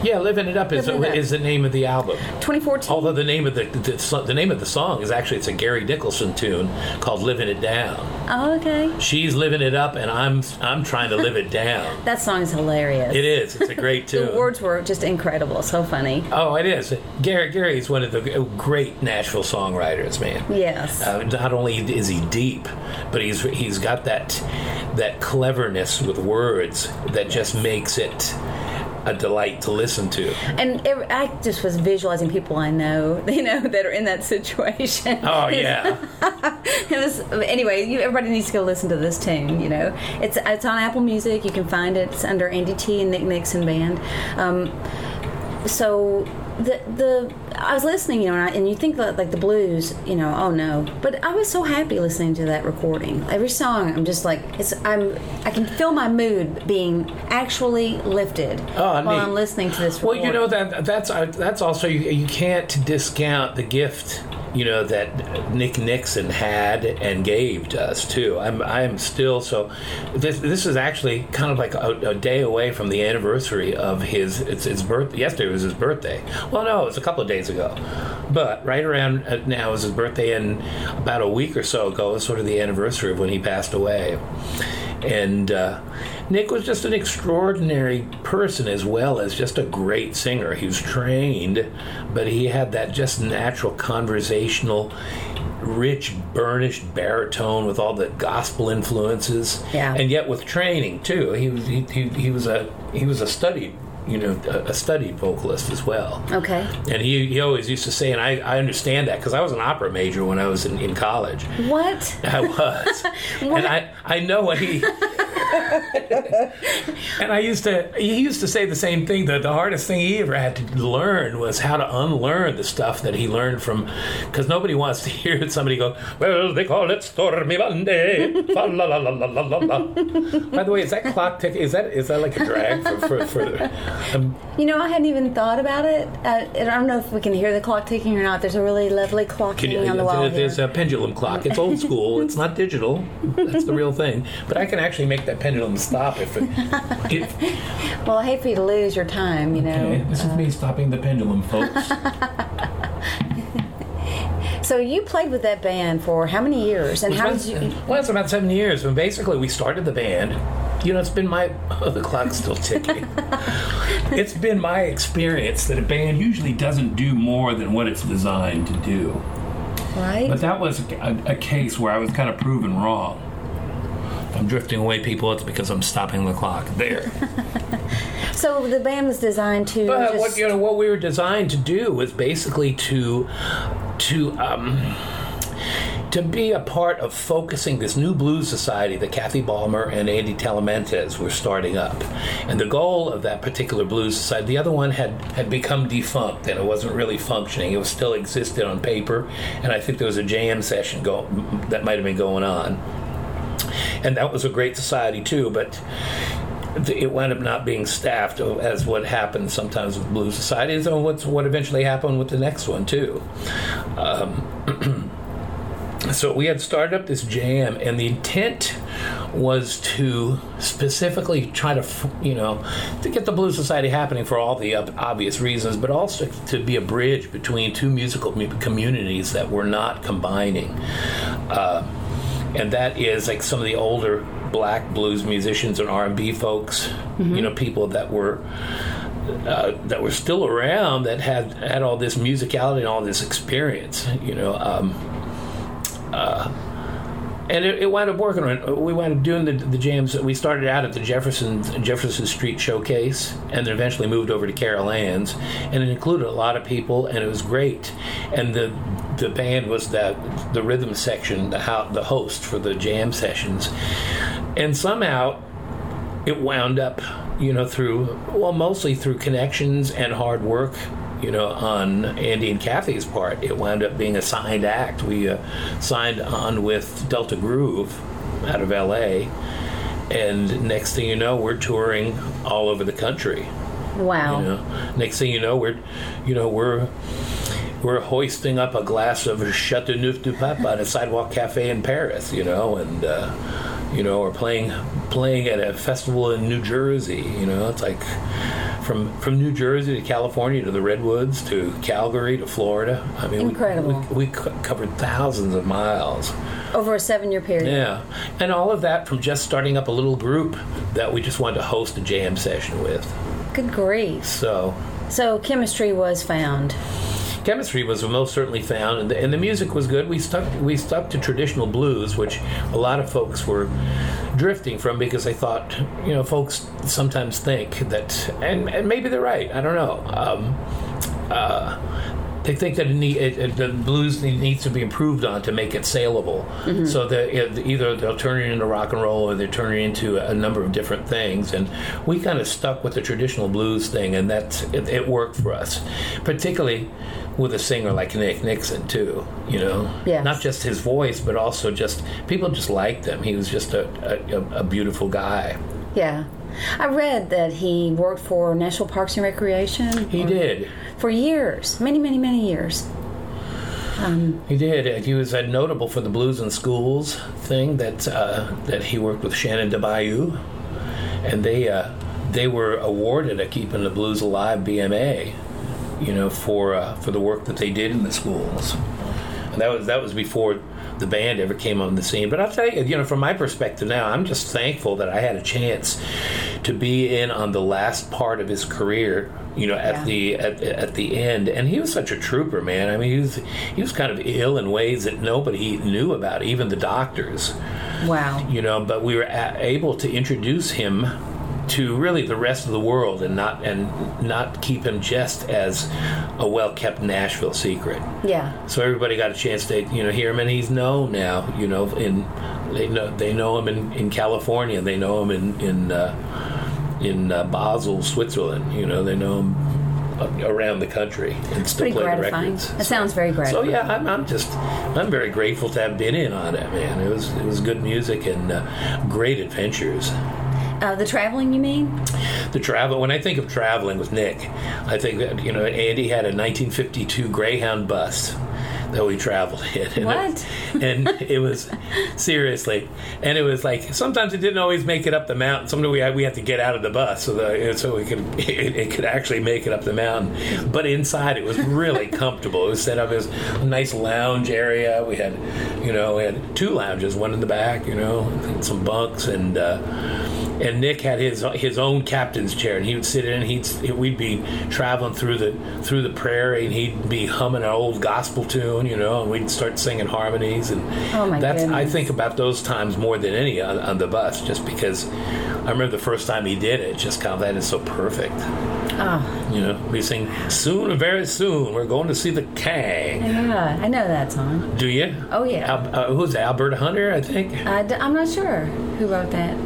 Yeah, living it up is It Up. is the name of the album. 2014. Although the name of the, the the name of the song is actually it's a Gary Nicholson tune called "Living It Down." oh, okay. She's living it up, and I'm I'm trying to live it down. That song is hilarious. It is. It's a great tune. The words were just incredible. So funny. Oh, it is. Gary Gary is one of the great Nashville songwriters, man. Yes. Uh, not only is he deep, but he's he's got that that cleverness with words that just makes it a delight to listen to. And it, I just was visualizing people I know, you know, that are in that situation. Oh yeah, it was anyway. You, everybody needs to go listen to this tune. You know, it's it's on Apple Music. You can find it. It's under Andy T and Nick Nixon Band. Um, so the the I was listening, you know, and, I, and you think that like the blues, you know, oh no, but I was so happy listening to that recording. Every song, I'm just like it's I'm I can feel my mood being actually lifted Oh, while neat. I'm listening to this. Well, you know that that's uh, that's also you, you can't discount the gift you know that Nick Nixon had and gave to us too. I'm I'm still so. This this is actually kind of like a, a day away from the anniversary of his it's his birth. Yesterday was his birthday. Well, no, it was a couple of days ago, but right around uh, now is his birthday, and about a week or so ago is sort of the anniversary of when he passed away. And uh, Nick was just an extraordinary person as well as just a great singer. He was trained, but he had that just natural conversational, rich, burnished baritone with all the gospel influences. Yeah. And yet with training too. He was he, he, he was a he was a studied you know a, a studied vocalist as well. Okay. And he, he always used to say, and I, I understand that because I was an opera major when I was in, in college. What? I was. what? and I, I know what he. and I used to, he used to say the same thing that the hardest thing he ever had to learn was how to unlearn the stuff that he learned from, because nobody wants to hear somebody go, well, they call it Stormy Monday. La la la la la la. By the way, is that clock ticking? Is that is that like a drag for for, for um, You know, I hadn't even thought about it. Uh, I don't know if we can hear the clock ticking or not. There's a really lovely clock Can hanging on the wall there- there's here. a pendulum clock. It's old school. It's not digital. That's the real thing. But I can actually make that pendulum stop if it. if Well, I hate for you to lose your time. You know. okay, this is me stopping the pendulum, folks. So you played with that band for how many years? And how did you? Well, it's about seven years. When basically we started the band. You know, it's been my. Oh, the clock's still ticking. it's been my experience that a band usually doesn't do more than what it's designed to do. Right. But that was a, a case where I was kind of proven wrong. If I'm drifting away, people, it's because I'm stopping the clock. There. So the band was designed to. But just, what you know, what we were designed to do was basically to to um, to be a part of focusing this new blues society that Kathy Ballmer and Andy Talamantez were starting up. And the goal of that particular blues society, the other one had, had become defunct and it wasn't really functioning. It was still existed on paper, and I think there was a jam session go, that might have been going on. And that was a great society too, but it wound up not being staffed as what happens sometimes with blues societies and what's what eventually happened with the next one too. Um, so we had started up this jam and the intent was to specifically try to you know to get the blues society happening for all the obvious reasons but also to be a bridge between two musical communities that were not combining. Uh, and that is like some of the older black blues musicians and R&B folks, you know, people that were uh, that were still around that had had all this musicality and all this experience, you know. Um, uh, and it, it wound up working. on- uh, We wound up doing the, the jams. We started out at the Jefferson Jefferson Street Showcase, and then eventually moved over to Carol Ann's, and it included a lot of people, and it was great. And the the band was that the rhythm section, the how, the host for the jam sessions, and somehow it wound up, you know, through well, mostly through connections and hard work. You know, on Andy and Kathy's part, it wound up being a signed act. We uh, signed on with Delta Groove out of LA, and next thing you know, we're touring all over the country. wow. You know, next thing you know, we're, you know, we're we're hoisting up a glass of Chateauneuf du Pape at a sidewalk cafe in Paris. You know, and uh, you know, or playing playing at a festival in New Jersey. You know, it's like from from New Jersey to California to the Redwoods to Calgary to Florida. I mean, we- Incredible. We, we, co- covered thousands of miles. Over a seven-year period. Yeah, and all of that from just starting up a little group that we just wanted to host a jam session with. Good grief. So So chemistry was found. Chemistry was most certainly found, and the, and the music was good. We stuck we stuck to traditional blues, which a lot of folks were drifting from because they thought, you know, folks sometimes think that, and, and maybe they're right. I don't know. Um, uh, they think that it need, it, it, the blues needs to be improved on to make it saleable. So that either they'll turn it into rock and roll or they turn it into a number of different things. And we kind of stuck with the traditional blues thing, and that it, it worked for us, particularly with a singer like Nick Nixon too. You know, Yes. not just his voice, but also just people just liked him. He was just a, a, a beautiful guy. Yeah. I read that he worked for National Parks and Recreation. He for- did. For years. Many, many, many years. He did. He was uh, notable for the Blues and Schools thing that uh, that he worked with Shannon DeBayou, and they uh, they were awarded a Keeping the Blues Alive BMA, you know, for uh, for the work that they did in the schools. And that was that was before the band ever came on the scene. But I'll tell you, you know, from my perspective now, I'm just thankful that I had a chance to be in on the last part of his career. You know, at Yeah. the at, at the end, and he was such a trooper, man. I mean, he was he was kind of ill in ways that nobody knew about, even the doctors Wow. you know but we were a- able to introduce him to really the rest of the world and not and not keep him just as a well kept Nashville secret Yeah. so everybody got a chance to you know hear him and he's known now you know in they know they know him in, in California they know him in in uh, in uh, Basel Switzerland you know they know him around the country and still Pretty play the gratifying. records That sounds very great. so yeah, I'm, I'm just I'm very grateful to have been in on it, man. It was it was good music and uh, great adventures. Uh, the traveling, you mean? The travel when I think of traveling with Nick, I think that you know Andy had a 1952 Greyhound bus that we traveled in. And What? It, and it was seriously, and it was like sometimes it didn't always make it up the mountain. Sometimes we had we had to get out of the bus so that so we could it, it could actually make it up the mountain. But inside it was really comfortable. It was set up as a nice lounge area. We had you know we had two lounges, one in the back, you know, some bunks and. Uh, and Nick had his his own captain's chair, and he would sit in. He'd we'd be traveling through the through the prairie, and he'd be humming an old gospel tune, you know, and we'd start singing harmonies. And Oh, my that's I think about those times more than any on, on the bus, just because I remember the first time he did it. Just kind of that is so perfect, Oh, you know. We sing soon, very soon. We're going to see the Kang. yeah. I know that song. Do you? Oh, yeah. Al, uh, who's Albert Hunter, I think. I'm not sure who wrote that.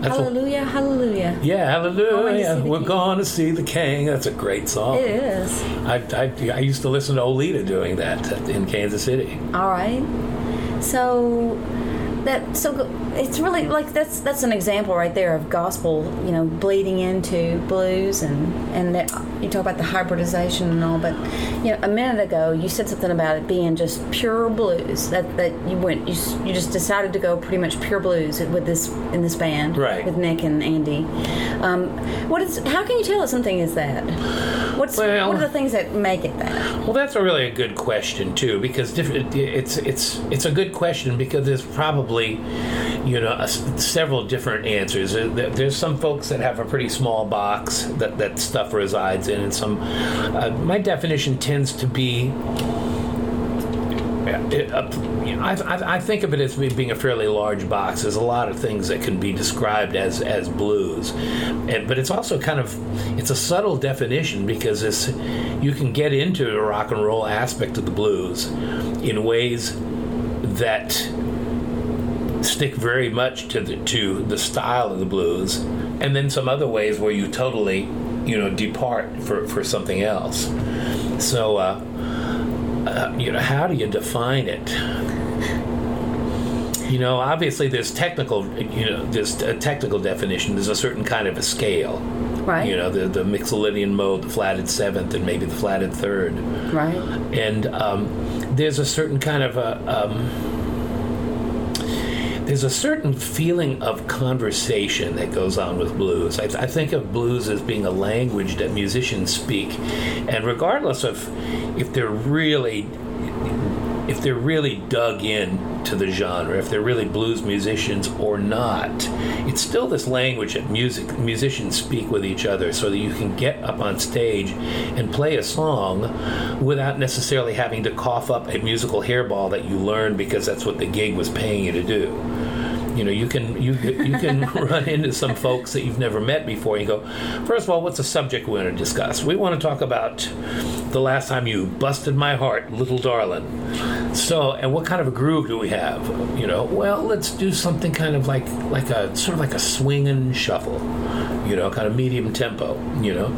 That's what- Hallelujah, hallelujah. yeah, hallelujah. We're going to see the King. That's a great song. It is. I, I, I used to listen to Oleta doing that in Kansas City. All right. So that so go- it's really like that's that's an example right there of gospel, you know, bleeding into blues and and that, you talk about the hybridization and all, but you know, a minute ago you said something about it being just pure blues. That that you went you, you just decided to go pretty much pure blues with this in this band Right. with Nick and Andy. Um, what is how can you tell that something is that? What's Well- what are the things that make it that? Well, that's a really a good question too, because different. It's it's it's a good question because there's probably, you know, several different answers. There- There's some folks that have a pretty small box that that stuff resides in, and some. Uh, my definition tends to be. It, uh, you know, I, I, I think of it as being a fairly large box. There's a lot of things that can be described as as blues, and, but it's also kind of it's a subtle definition because it's you can get into the rock and roll aspect of the blues in ways that stick very much to the to the style of the blues, and then some other ways where you totally you know depart for for something else. So. Uh, uh, you know, how do you define it? You know, obviously there's technical, you know, there's a technical definition. There's a certain kind of a scale. Right. You know, the the Mixolydian mode, the flatted seventh, and maybe the flatted third. Right. And um, there's a certain kind of a um, there's a certain feeling of conversation that goes on with blues. I, I think of blues as being a language that musicians speak, and regardless of if they're really if they're really dug in to the genre, if they're really blues musicians or not, it's still this language that music musicians speak with each other, so that you can get up on stage and play a song without necessarily having to cough up a musical hairball that you learned because that's what the gig was paying you to do. You know, you can you you can run into some folks that you've never met before. You go, first of all, what's the subject we want to discuss? We want to talk about the last time you busted my heart, little darling. So, and what kind of a groove do we have? You know, well, let's do something kind of like like a sort of like a swing and shuffle. You know, kind of medium tempo. You know,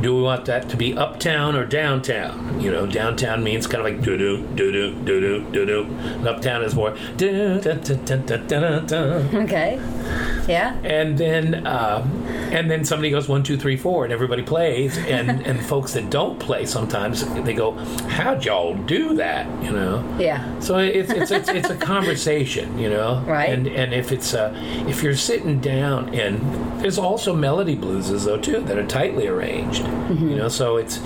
do we want that to be uptown or downtown? You know, downtown means kind of like doo doo doo doo doo doo doo doo, and uptown is more doo dun dun dun dun dun dun. Okay. Yeah. And then, um, and then somebody goes one, two, three, four, and everybody plays. And and folks that don't play sometimes they go, "How'd y'all do that?" You know. Yeah. So it's it's it's, it's a conversation, you know. Right. And and if it's uh if you're sitting down and there's also melody blueses though too that are tightly arranged. You know, so it's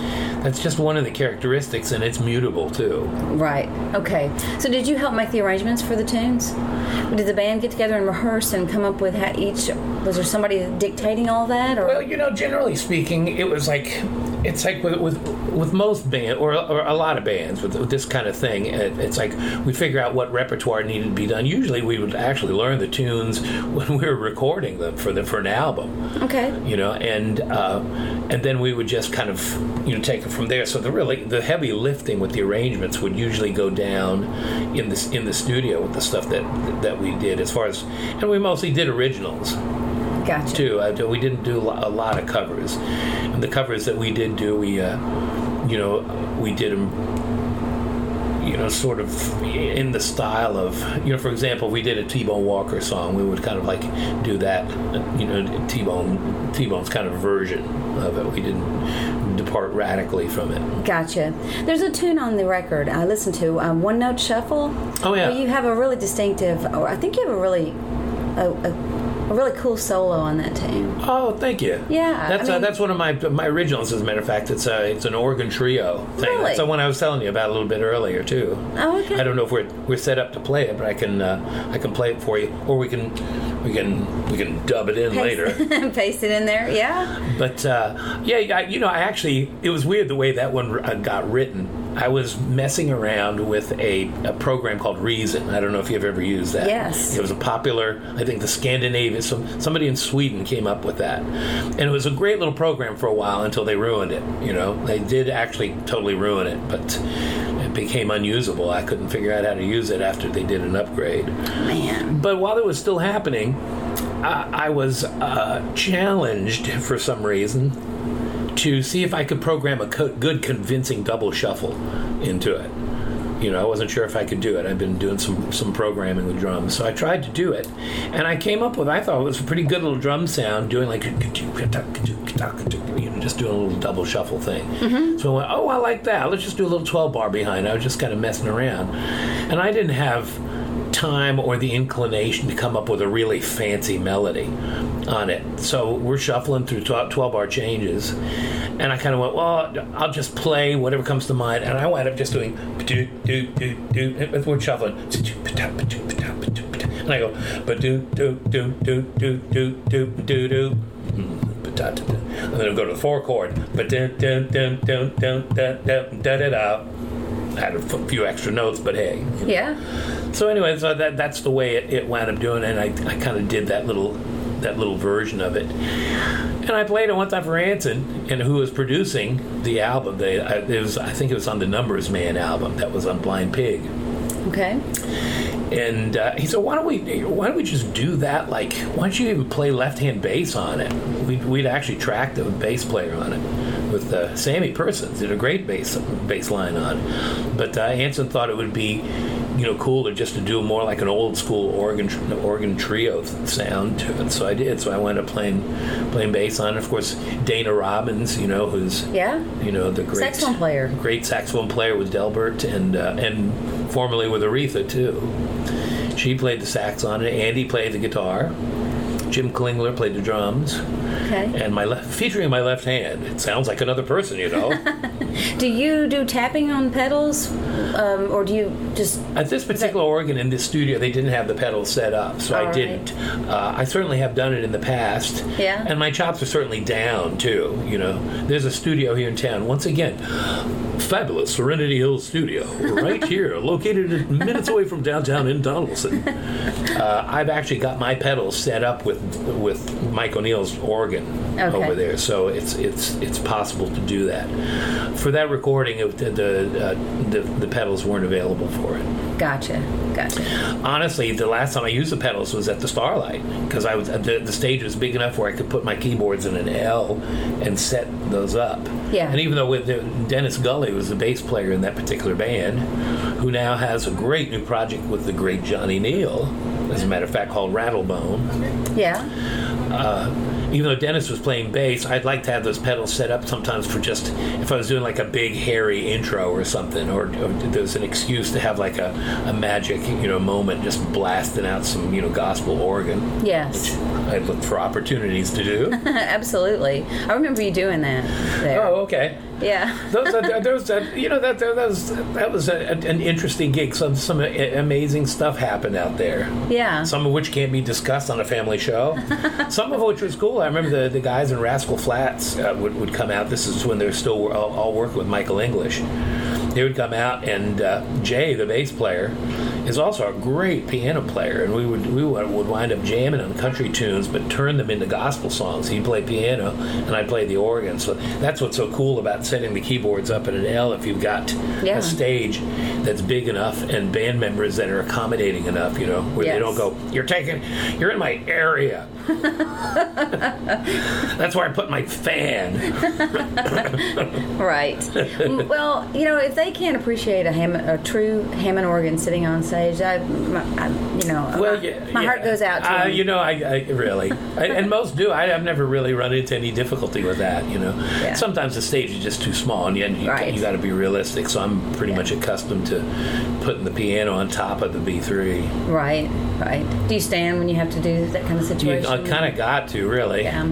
that's just one of the characteristics, and it's mutable too. Right. Okay. So, did you help make the arrangements for the tunes? Did the band get together and rehearse and come up with how each? Was there somebody dictating all that, or? Well, you know, generally speaking, it was like it's like with with, with most band or, or a lot of bands with, with this kind of thing. It, it's like we figure out what repertoire needed to be done. Usually, we would actually learn the tunes when we were recording them for the for an album. okay. You know, and uh, and then we would just kind of you know take it from there. So the really the heavy lifting with the arrangements would usually go down in the in the studio with the stuff that that we did as far as and we mostly did originals Gotcha. too. Uh, we didn't do a lot of covers, and the covers that we did do, we, uh, you know, we did them, you know, sort of in the style of, you know, for example, we did a T-Bone Walker song. We would kind of like do that, you know, T-Bone, T-Bone's kind of version of it. We didn't depart radically from it. Gotcha. There's a tune on the record I listened to, um, One Note Shuffle. Oh, yeah. You have a really distinctive, or I think you have a really, a, a, a really cool solo on that tune. Oh, thank you. Yeah, that's I uh, mean- that's one of my my originals. As a matter of fact, it's a it's an organ trio thing. Really? That's the one I was telling you about a little bit earlier too. Oh, okay. I don't know if we're we're set up to play it, but I can uh, I can play it for you, or we can we can we can dub it in later. Paste it in there. Yeah. But uh, yeah, I, you know, I actually it was weird the way that one uh, got written. I was messing around with a, a program called Reason. I don't know if you've ever used that. Yes. It was a popular, I think the Scandinavian, some, somebody in Sweden came up with that. And it was a great little program for a while until they ruined it. You know, they did actually totally ruin it, but it became unusable. I couldn't figure out how to use it after they did an upgrade. Man. But while it was still happening, I, I was uh, challenged for some reason to see if I could program a co- good, convincing double shuffle into it. You know, I wasn't sure if I could do it. I've been doing some some programming with drums, so I tried to do it, and I came up with I thought it was a pretty good little drum sound, doing like you know, just doing a little double shuffle thing. Mm-hmm. So I went, oh, I like that. Let's just do a little twelve bar behind. I was just kind of messing around, and I didn't have time or the inclination to come up with a really fancy melody on it. So we're shuffling through 12 bar changes, and I kind of went, well, I'll just play whatever comes to mind, and I wound up just doing do do do do. We're shuffling, and I go, but do do do do do do do do do. And then I'll go to the four chord, but dun dun dun dun dun da da da. I had a few extra notes, but hey, Yeah. so anyway, so that that's the way it, it wound up doing, and I, I kind of did that little that little version of it, and I played it one time for Anson, and who was producing the album. They it was I think it was on the Numbers Man album that was on Blind Pig, Okay. And uh, he said, "Why don't we why don't we just do that? Like, why don't you even play left hand bass on it? We'd, we'd actually track the bass player on it with uh, Sammy Persons did a great bass bass line on, It. but uh, Anson thought it would be." You know, cooler just to do more like an old school organ organ trio sound to it. So I did. So I wound up playing playing bass on. it. Of course, Dana Robbins, you know, who's Yeah. you know the great Saxophone player. great saxophone player with Delbert and uh, and formerly with Aretha too. She played the sax on it. Andy played the guitar. Jim Klingler played the drums, Okay. and my left, featuring my left hand. It sounds like another person, you know. Do you do tapping on pedals, um, or do you just? At this particular organ in this studio, they didn't have the pedals set up, so All I right. didn't. Uh, I certainly have done it in the past. Yeah. And my chops are certainly down too. You know, there's a studio here in town. Once again, fabulous Serenity Hills Studio, right here, located minutes away from downtown in Donelson. Uh, I've actually got my pedals set up with with Mike O'Neill's organ Okay. over there, so it's it's it's possible to do that. For that recording, it, the the, uh, the the pedals weren't available for it Gotcha. Gotcha. honestly, the last time I used the pedals was at the Starlight because I was the, the stage was big enough where I could put my keyboards in an L and set those up. Yeah. And even though with the, Dennis Gully was the bass player in that particular band, who now has a great new project with the great Johnny Neel, as a matter of fact, called Rattlebone. Yeah. Uh, even though Dennis was playing bass, I'd like to have those pedals set up sometimes for just if I was doing like a big hairy intro or something, or, or there's an excuse to have like a, a magic you know moment, just blasting out some you know gospel organ. Yes. I looked for opportunities to do. Absolutely. I remember you doing that there. oh, okay. Yeah. those, are, those, are, you know, that that was that was a, an interesting gig. Some some amazing stuff happened out there. Yeah. Some of which can't be discussed on a family show. some of which was cool. I remember the, the guys in Rascal Flatts uh, would, would come out. This is when they're still all, all working with Michael English. They would come out, and uh, Jay, the bass player, is also a great piano player, and we would we would wind up jamming on country tunes, but turn them into gospel songs. He'd play piano, and I'd play the organ. So that's what's so cool about setting the keyboards up at an L. If you've got Yeah. a stage that's big enough and band members that are accommodating enough, you know, where they don't go, "You're taking, you're in my area." that's where I put my fan. Right. Well, you know, if they can't appreciate a Hammond, a true Hammond organ sitting on stage, I, my, I you know, Well, my, yeah, my yeah. heart goes out to Uh, you know, I, I really, I, and most do. I, I've never really run into any difficulty with that. You know, Yeah. sometimes the stage is just too small, and you, you, Right. you got to be realistic. So I'm pretty much accustomed to putting the piano on top of the B3. Right, right. Do you stand when you have to do that kind of situation. You situation? kind of got to really, Yeah.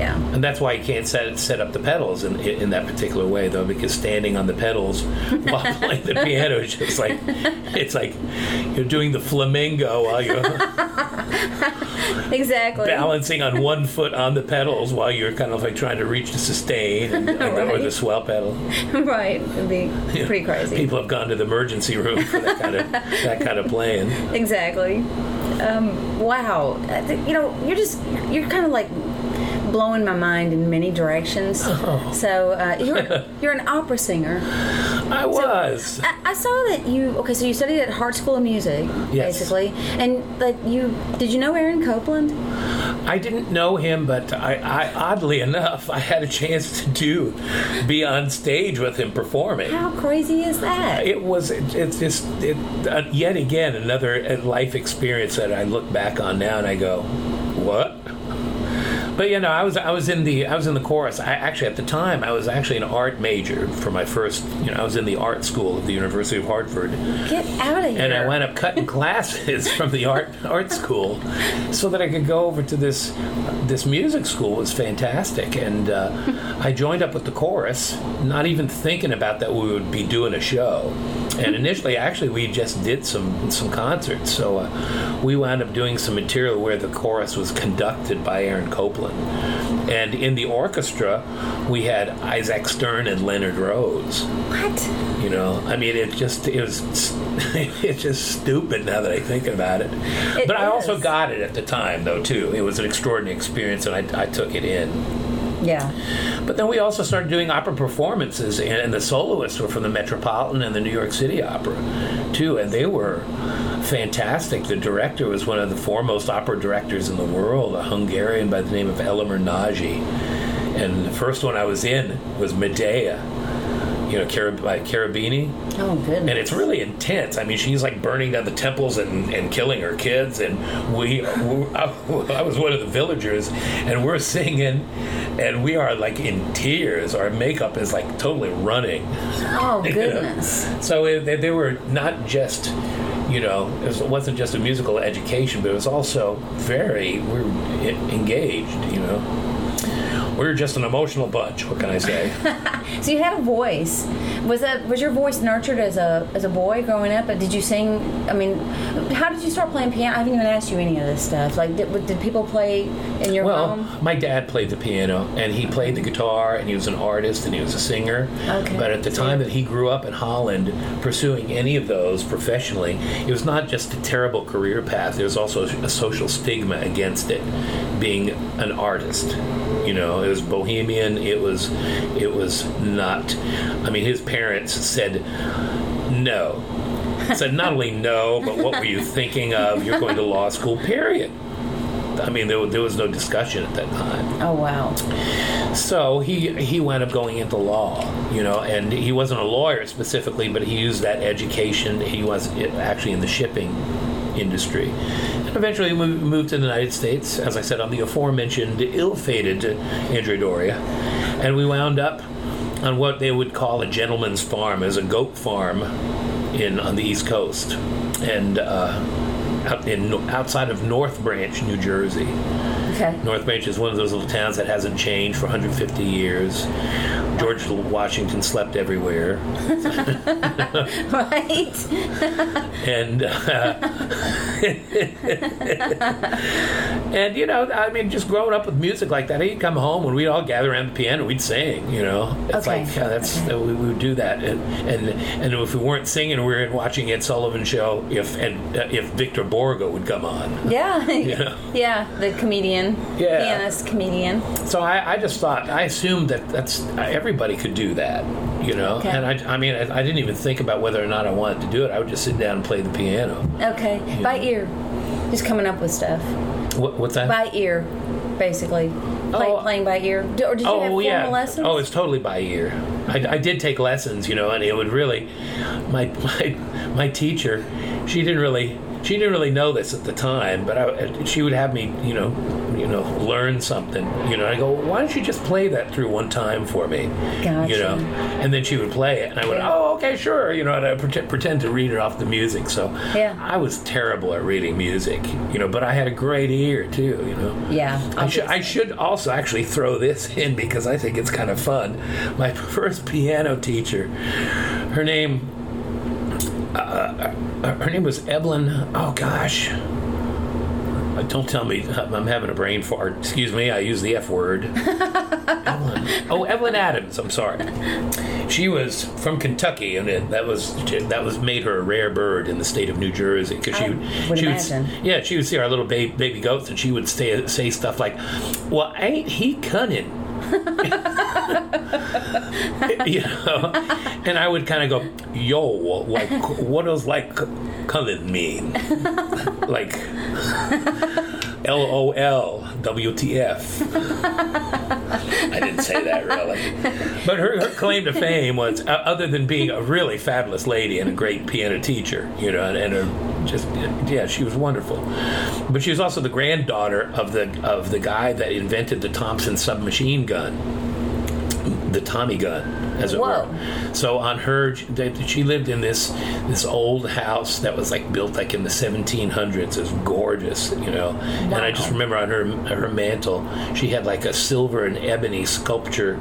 Yeah. and that's why you can't set set up the pedals in in that particular way, though, because standing on the pedals while playing the piano is just like it's like you're doing the flamingo while you're. Exactly. balancing on one foot on the pedals while you're kind of like trying to reach the sustain and, and- or the swell pedal. right. It'd be pretty crazy. People have gone to the emergency room for that kind of that kind of playing. Exactly. Um, wow. Uh, You know, you're just you're kind of like blowing my mind in many directions. Oh. So uh, you're you're an opera singer. I was. I, I saw that you okay. So you studied at Hartt School of Music, Yes. basically, and like you did you know Aaron Copland? I didn't know him, but I, I oddly enough, I had a chance to do be on stage with him performing. How crazy is that? It was it, it's just it, uh, yet again another uh, life experience that I look back on now and I go, what? But you know, I was I was in the I was in the chorus. I actually at the time I was actually an art major for my first. You know, I was in the art school at the University of Hartford, Get out of here! and I wound up cutting classes from the art art school so that I could go over to this this music school. It was fantastic, and uh, I joined up with the chorus, not even thinking about that we would be doing a show. And initially, actually, we just did some some concerts. So uh, we wound up doing some material where the chorus was conducted by Aaron Copland, and in the orchestra we had Isaac Stern and Leonard Rose. what? You know, I mean, it just it was it's just stupid now that I think about it. It but I also got it at the time, though. Too, it was an extraordinary experience, and I, I took it in. Yeah. But then we also started doing opera performances, and, the soloists were from the Metropolitan and the New York City Opera, too, and they were fantastic. The director was one of the foremost opera directors in the world, a Hungarian by the name of Elemer Nagy. And the first one I was in was Medea, you know, Carab- by Cherubini. Oh goodness. And it's really intense. I mean, she's like burning down the temples and, and killing her kids. And we, I, I was one of the villagers, and we're singing, and we are like in tears. Our makeup is like totally running. oh you know. goodness. So it, they, they were not just, you know, it, was, wasn't just a musical education, but it was also very, we were engaged, you know. We were just an emotional bunch. What can I say? So you had a voice. Was that was your voice nurtured as a as a boy growing up? But did you sing? I mean, how did you start playing piano? I haven't even asked you any of this stuff. Like, did, did people play in your Well, home? my dad played the piano and he played the guitar and he was an artist and he was a singer. Okay. But at the time that he grew up in Holland, pursuing any of those professionally, it was not just a terrible career path. There was also a social stigma against it, being an artist. You know, it was bohemian. It was, it was not. I mean, his parents said no. Said not only no, but what were you thinking of? You're going to law school. Period. I mean, there, there was no discussion at that time. Oh wow. So he he wound up going into law, you know, and he wasn't a lawyer specifically, but he used that education. He was actually in the shipping industry, and eventually we moved, to the United States. As I said, on the aforementioned ill-fated Andrea Doria, and we wound up on what they would call a gentleman's farm, as a goat farm in on the East Coast, and. Uh, out in outside of North Branch, New Jersey. Okay. North Branch is one of those little towns that hasn't changed for 150 years. George Washington slept everywhere, Right. and uh, and you know, I mean, just growing up with music like that, he'd come home and we'd all gather around the piano, we'd sing. You know, it's Okay. like yeah, that's Okay. we, we would do that, and and and if we weren't singing, we were watching Ed Sullivan show. If and uh, if Victor Borge would come on. Yeah. Yeah. Yeah. The comedian. Yeah. Pianist comedian. So I, I just thought I assumed that that's everybody could do that, you know. Okay. And I, I mean, I, I didn't even think about whether or not I wanted to do it. I would just sit down and play the piano. Okay. By ear. Just coming up with stuff. What, what's that? By ear, basically. Play, Oh. playing by ear. Do- Or did you oh, have Oh formal yeah. lessons? Oh, it's totally by ear. I, I did take lessons, you know, and it would really, my my my teacher, she didn't really she didn't really know this at the time, but I, she would have me, you know, you know, learn something, you know. I go, why don't you just play that through one time for me, Gotcha. you know? And then she would play it, and I went, Yeah. oh, okay, sure, you know, and I pretend, pretend to read it off the music. So Yeah. I was terrible at reading music, you know, but I had a great ear too, you know. Yeah. I should, I should also actually throw this in because I think it's kind of fun. My first piano teacher, her name, uh, uh, her name was Evelyn. Oh gosh, Uh, don't tell me I'm having a brain fart. Excuse me, I use the F word. Evelyn. Oh, Evelyn Adams. I'm sorry. She was from Kentucky, and it, that was that was made her a rare bird in the state of New Jersey because she would would she imagine. would yeah she would see our little baby, baby goats, and she would say say stuff like, "Well, ain't he cunning?" you know, and I would kind of go, "Yo, like, what does like cunning mean?" like, L O L W T F. I didn't say that really, but her, her claim to fame was, uh, other than being a really fabulous lady and a great piano teacher, you know, and, and her just yeah, she was wonderful. But she was also the granddaughter of the of the guy that invented the Thompson submachine gun the Tommy gun, as it Whoa. were. So on her, she lived in this this old house that was like built like in the 1700s. It was gorgeous, you know. Wow. And I just remember on her her mantle, she had like a silver and ebony sculpture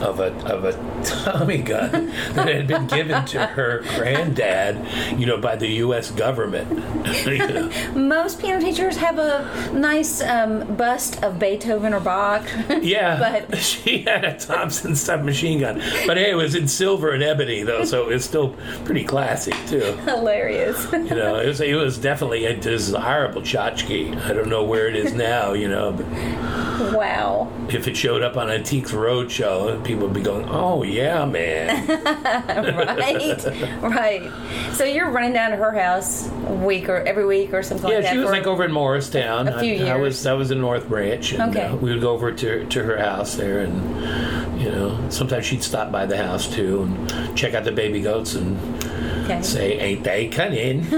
of a of a Tommy gun that had been given to her granddad, you know, by the U.S. government. you know. Most piano teachers have a nice um, bust of Beethoven or Bach. Yeah, But- she had a Thompson submachine gun, but hey, it was in silver and ebony though, so it's still pretty classy too. Hilarious. You know, it was, it was definitely a desirable tchotchke. I don't know where it is now, you know, but wow. if it showed up on Antiques Roadshow, people would be going, "Oh yeah, man." right, right. So you're running down to her house a week or every week or something Yeah, like that. she was like over in Morristown. a few I, I years. was I was in North Branch. And, Okay. uh, we would go over to to her house there, and you know, sometimes she'd stop by the house too and check out the baby goats and Okay. say, "Ain't they cunning?"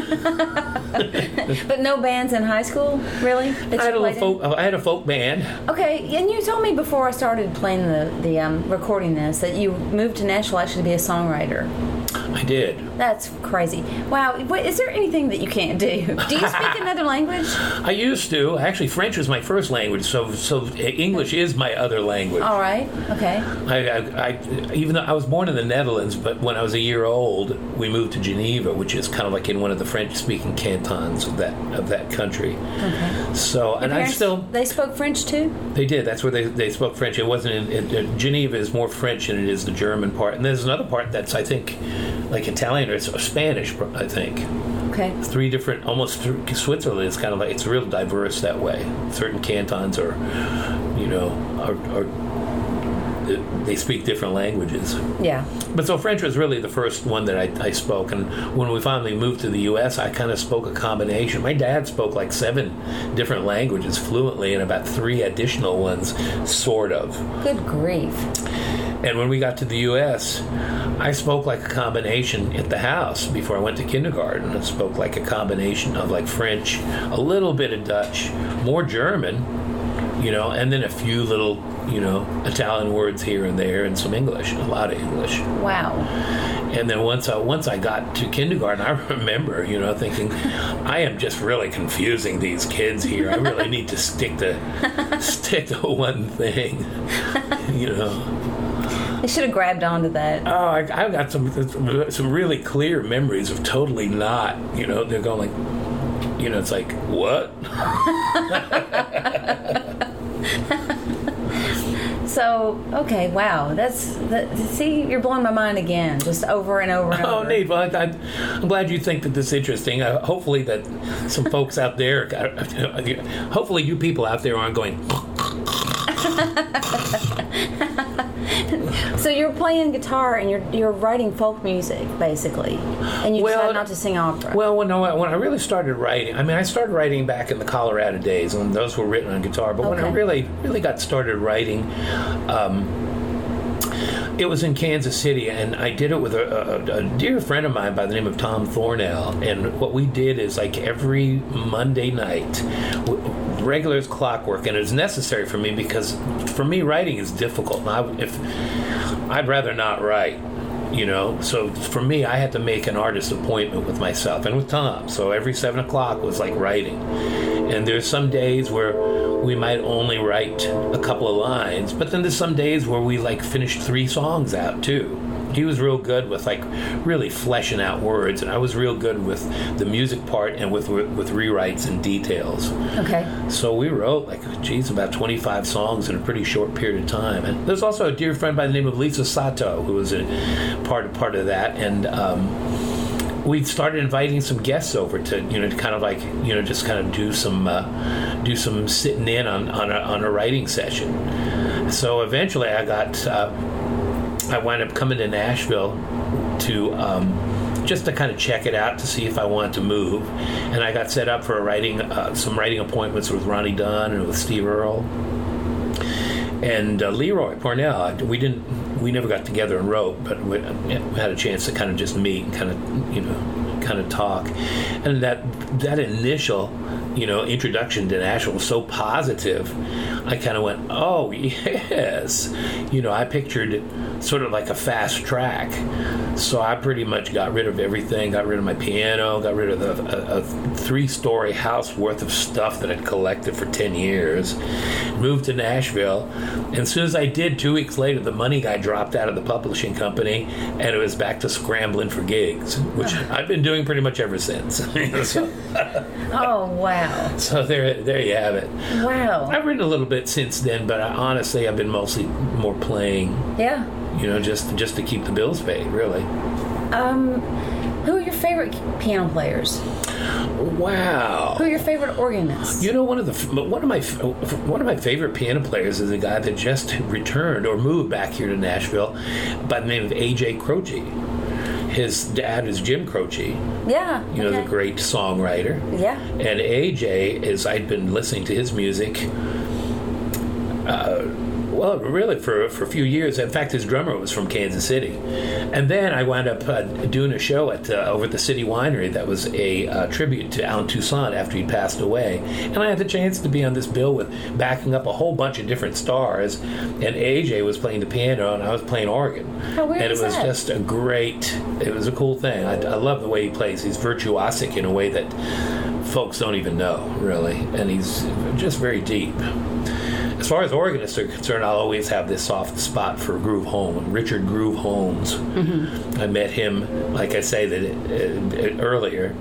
But no bands in high school, really? I had a folk. I had a folk band. Okay, and you told me before I started playing the the um, recording this that you moved to Nashville actually to be a songwriter. I did. That's crazy. Wow. What, is there anything that you can't do? Do you speak another language? I used to. Actually, French was my first language, so so English is my other language. All right. Okay. I, I, I, even though I was born in the Netherlands, but when I was a year old, we moved to Geneva, which is kind of like in one of the French-speaking cantons of that of that country. Okay. So, and I still They spoke French too. they did. That's where they, they spoke French. It wasn't in, in, in Geneva is more French than it is the German part, and there's another part that's I think like Italian or it's Spanish. I think Okay. three different almost th- Switzerland is kind of like it's real diverse that way. Certain cantons are, you know, are. are they speak different languages. Yeah. But so French was really the first one that I, I spoke. And when we finally moved to the U.S., I kind of spoke a combination. My dad spoke like seven different languages fluently and about three additional ones, sort of. Good grief. And when we got to the U.S., I spoke like a combination at the house before I went to kindergarten. I spoke like a combination of like French, a little bit of Dutch, more German, you know, and then a few little, you know, Italian words here and there, and some English, a lot of English. Wow. And then once I once I got to kindergarten, I remember, you know, thinking, I am just really confusing these kids here. I really need to stick to stick to one thing, you know. They should have grabbed onto that. Oh, I, I've got some some really clear memories of totally not. You know, they're going like, you know, it's like what? So, okay, wow. That's, that, see, you're blowing my mind again, just over and over and Oh, over. neat. Well, I, I'm glad you think that this is interesting. Uh, hopefully, that some folks out there, hopefully, you people out there aren't going. So you're playing guitar and you're you're writing folk music basically, and you Well, decide not to sing opera. Well, when I, when I really started writing, I mean, I started writing back in the Colorado days, and those were written on guitar. But when I really, really got started writing, um, it was in Kansas City, and I did it with a, a, a dear friend of mine by the name of Tom Thornell. And what we did is like every Monday night, regular as clockwork, and it's necessary for me because for me writing is difficult. I, if I'd rather not write you know? So for me i had to make an artist appointment with myself and with tom. So every seven o'clock was like writing. And there's some days where we might only write a couple of lines but then there's some days where we like finished three songs out too he was real good with like really fleshing out words and i was real good with the music part and with with rewrites and details okay. so we wrote like, geez, about 25 songs in a pretty short period of time. And there's also a dear friend by the name of Lisa Sato who was a part part of that. And um, we started inviting some guests over to you know to kind of like you know just kind of do some uh, do some sitting in on on a, on a writing session. So eventually, I got uh, I wound up coming to Nashville to. Um, just to kind of check it out to see if I wanted to move, and I got set up for writing uh, some writing appointments with Ronnie Dunn and with Steve Earle and uh, Lee Roy Parnell. We didn't we never got together and wrote, but we, we had a chance to kind of just meet and kind of you know kind of talk, and that that initial you know introduction to Nashville was so positive. I kind of went, oh yes, you know I pictured sort of like a fast track. So I pretty much got rid of everything. Got rid of my piano. Got rid of the, a, a three-story house worth of stuff that I'd collected for ten years. Moved to Nashville, and as soon as I did, two weeks later, the money guy dropped out of the publishing company, and it was back to scrambling for gigs, which I've been doing pretty much ever since. so, Oh wow, so there, there you have it. wow. I've written a little bit since then, but I, honestly, I've been mostly more playing. Yeah. You know, just just to keep the bills paid, really. Um, who are your favorite piano players? Wow. Who are your favorite organists? You know, one of the one of my one of my favorite piano players is a guy that just returned or moved back here to Nashville, by the name of AJ Croce. His dad is Jim Croce, yeah. you know, okay. the great songwriter. Yeah. And AJ is I'd been listening to his music. Uh, well, really, for, for a few years. In fact, his drummer was from Kansas City, and then I wound up uh, doing a show at uh, over at the City Winery that was a uh, tribute to Allen Toussaint after he passed away, and I had the chance to be on this bill with backing up a whole bunch of different stars, and AJ was playing the piano and I was playing organ, How weird and it was that? just a great. It was a cool thing. I, I love the way he plays. He's virtuosic in a way that folks don't even know, really, and he's just very deep. As far as organists are concerned, I'll always have this soft spot for Groove Holmes, Richard Groove Holmes. I met him, like I say that uh, earlier,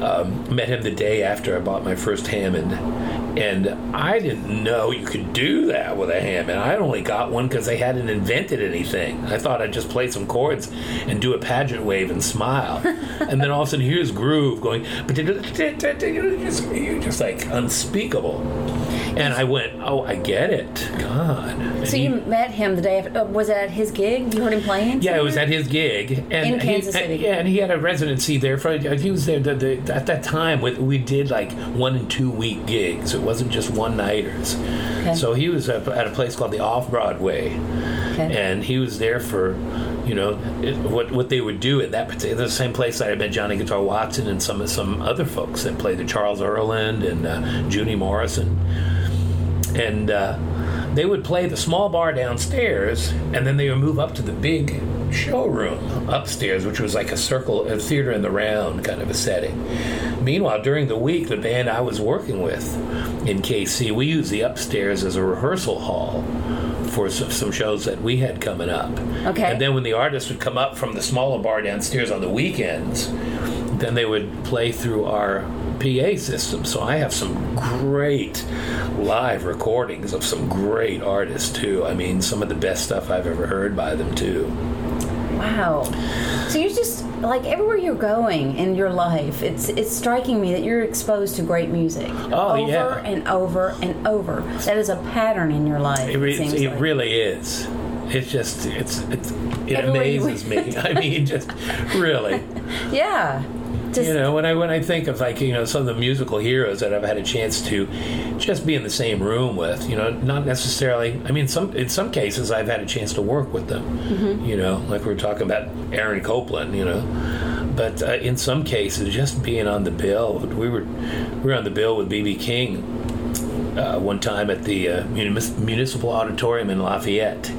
um, met him the day after I bought my first Hammond, and I didn't know you could do that with a Hammond. I only got one because they hadn't invented anything. I thought I'd just play some chords and do a pageant wave and smile, and then all of a sudden here's Groove going, you're just like unspeakable. And I went, oh, I get it. God. And So he- you met him the day after? Uh, was it at his gig? You heard him playing? yeah, it was at his gig, and In Kansas he, City. Yeah, and he had a residency there. For he was there the, the, at that time. We, we did like one and two week gigs. It wasn't just one nighters. Okay. So he was at at a place called the Off Broadway, Okay. and he was there for, you know, it, what what they would do at that particular the same place that I met Johnny Guitar Watson and some some other folks that played the Charles Earland and uh, Junie Morrison and uh, they would play the small bar downstairs, and then they would move up to the big showroom upstairs, which was like a circle, a theater in the round kind of a setting. Meanwhile, during the week, the band I was working with in KC, we used the upstairs as a rehearsal hall for some, some shows that we had coming up. Okay. And then when the artists would come up from the smaller bar downstairs on the weekends, then they would play through our PA system. So I have some great live recordings of some great artists too. I mean, some of the best stuff I've ever heard by them too. Wow. So you're just like everywhere you're going in your life, it's it's striking me that you're exposed to great music Oh, over yeah. and over and over. That is a pattern in your life. It, seems it like. really is. It's just it's, it's it Everywhere amazes me. I mean, just really. Yeah. Just you know when i when i think of like you know some of the musical heroes that i've had a chance to just be in the same room with you know not necessarily i mean some in some cases i've had a chance to work with them Mm-hmm. you know like we were talking about aaron copland you know but uh, in some cases just being on the bill we were we were on the bill with bb king uh, one time at the uh, municipal auditorium in lafayette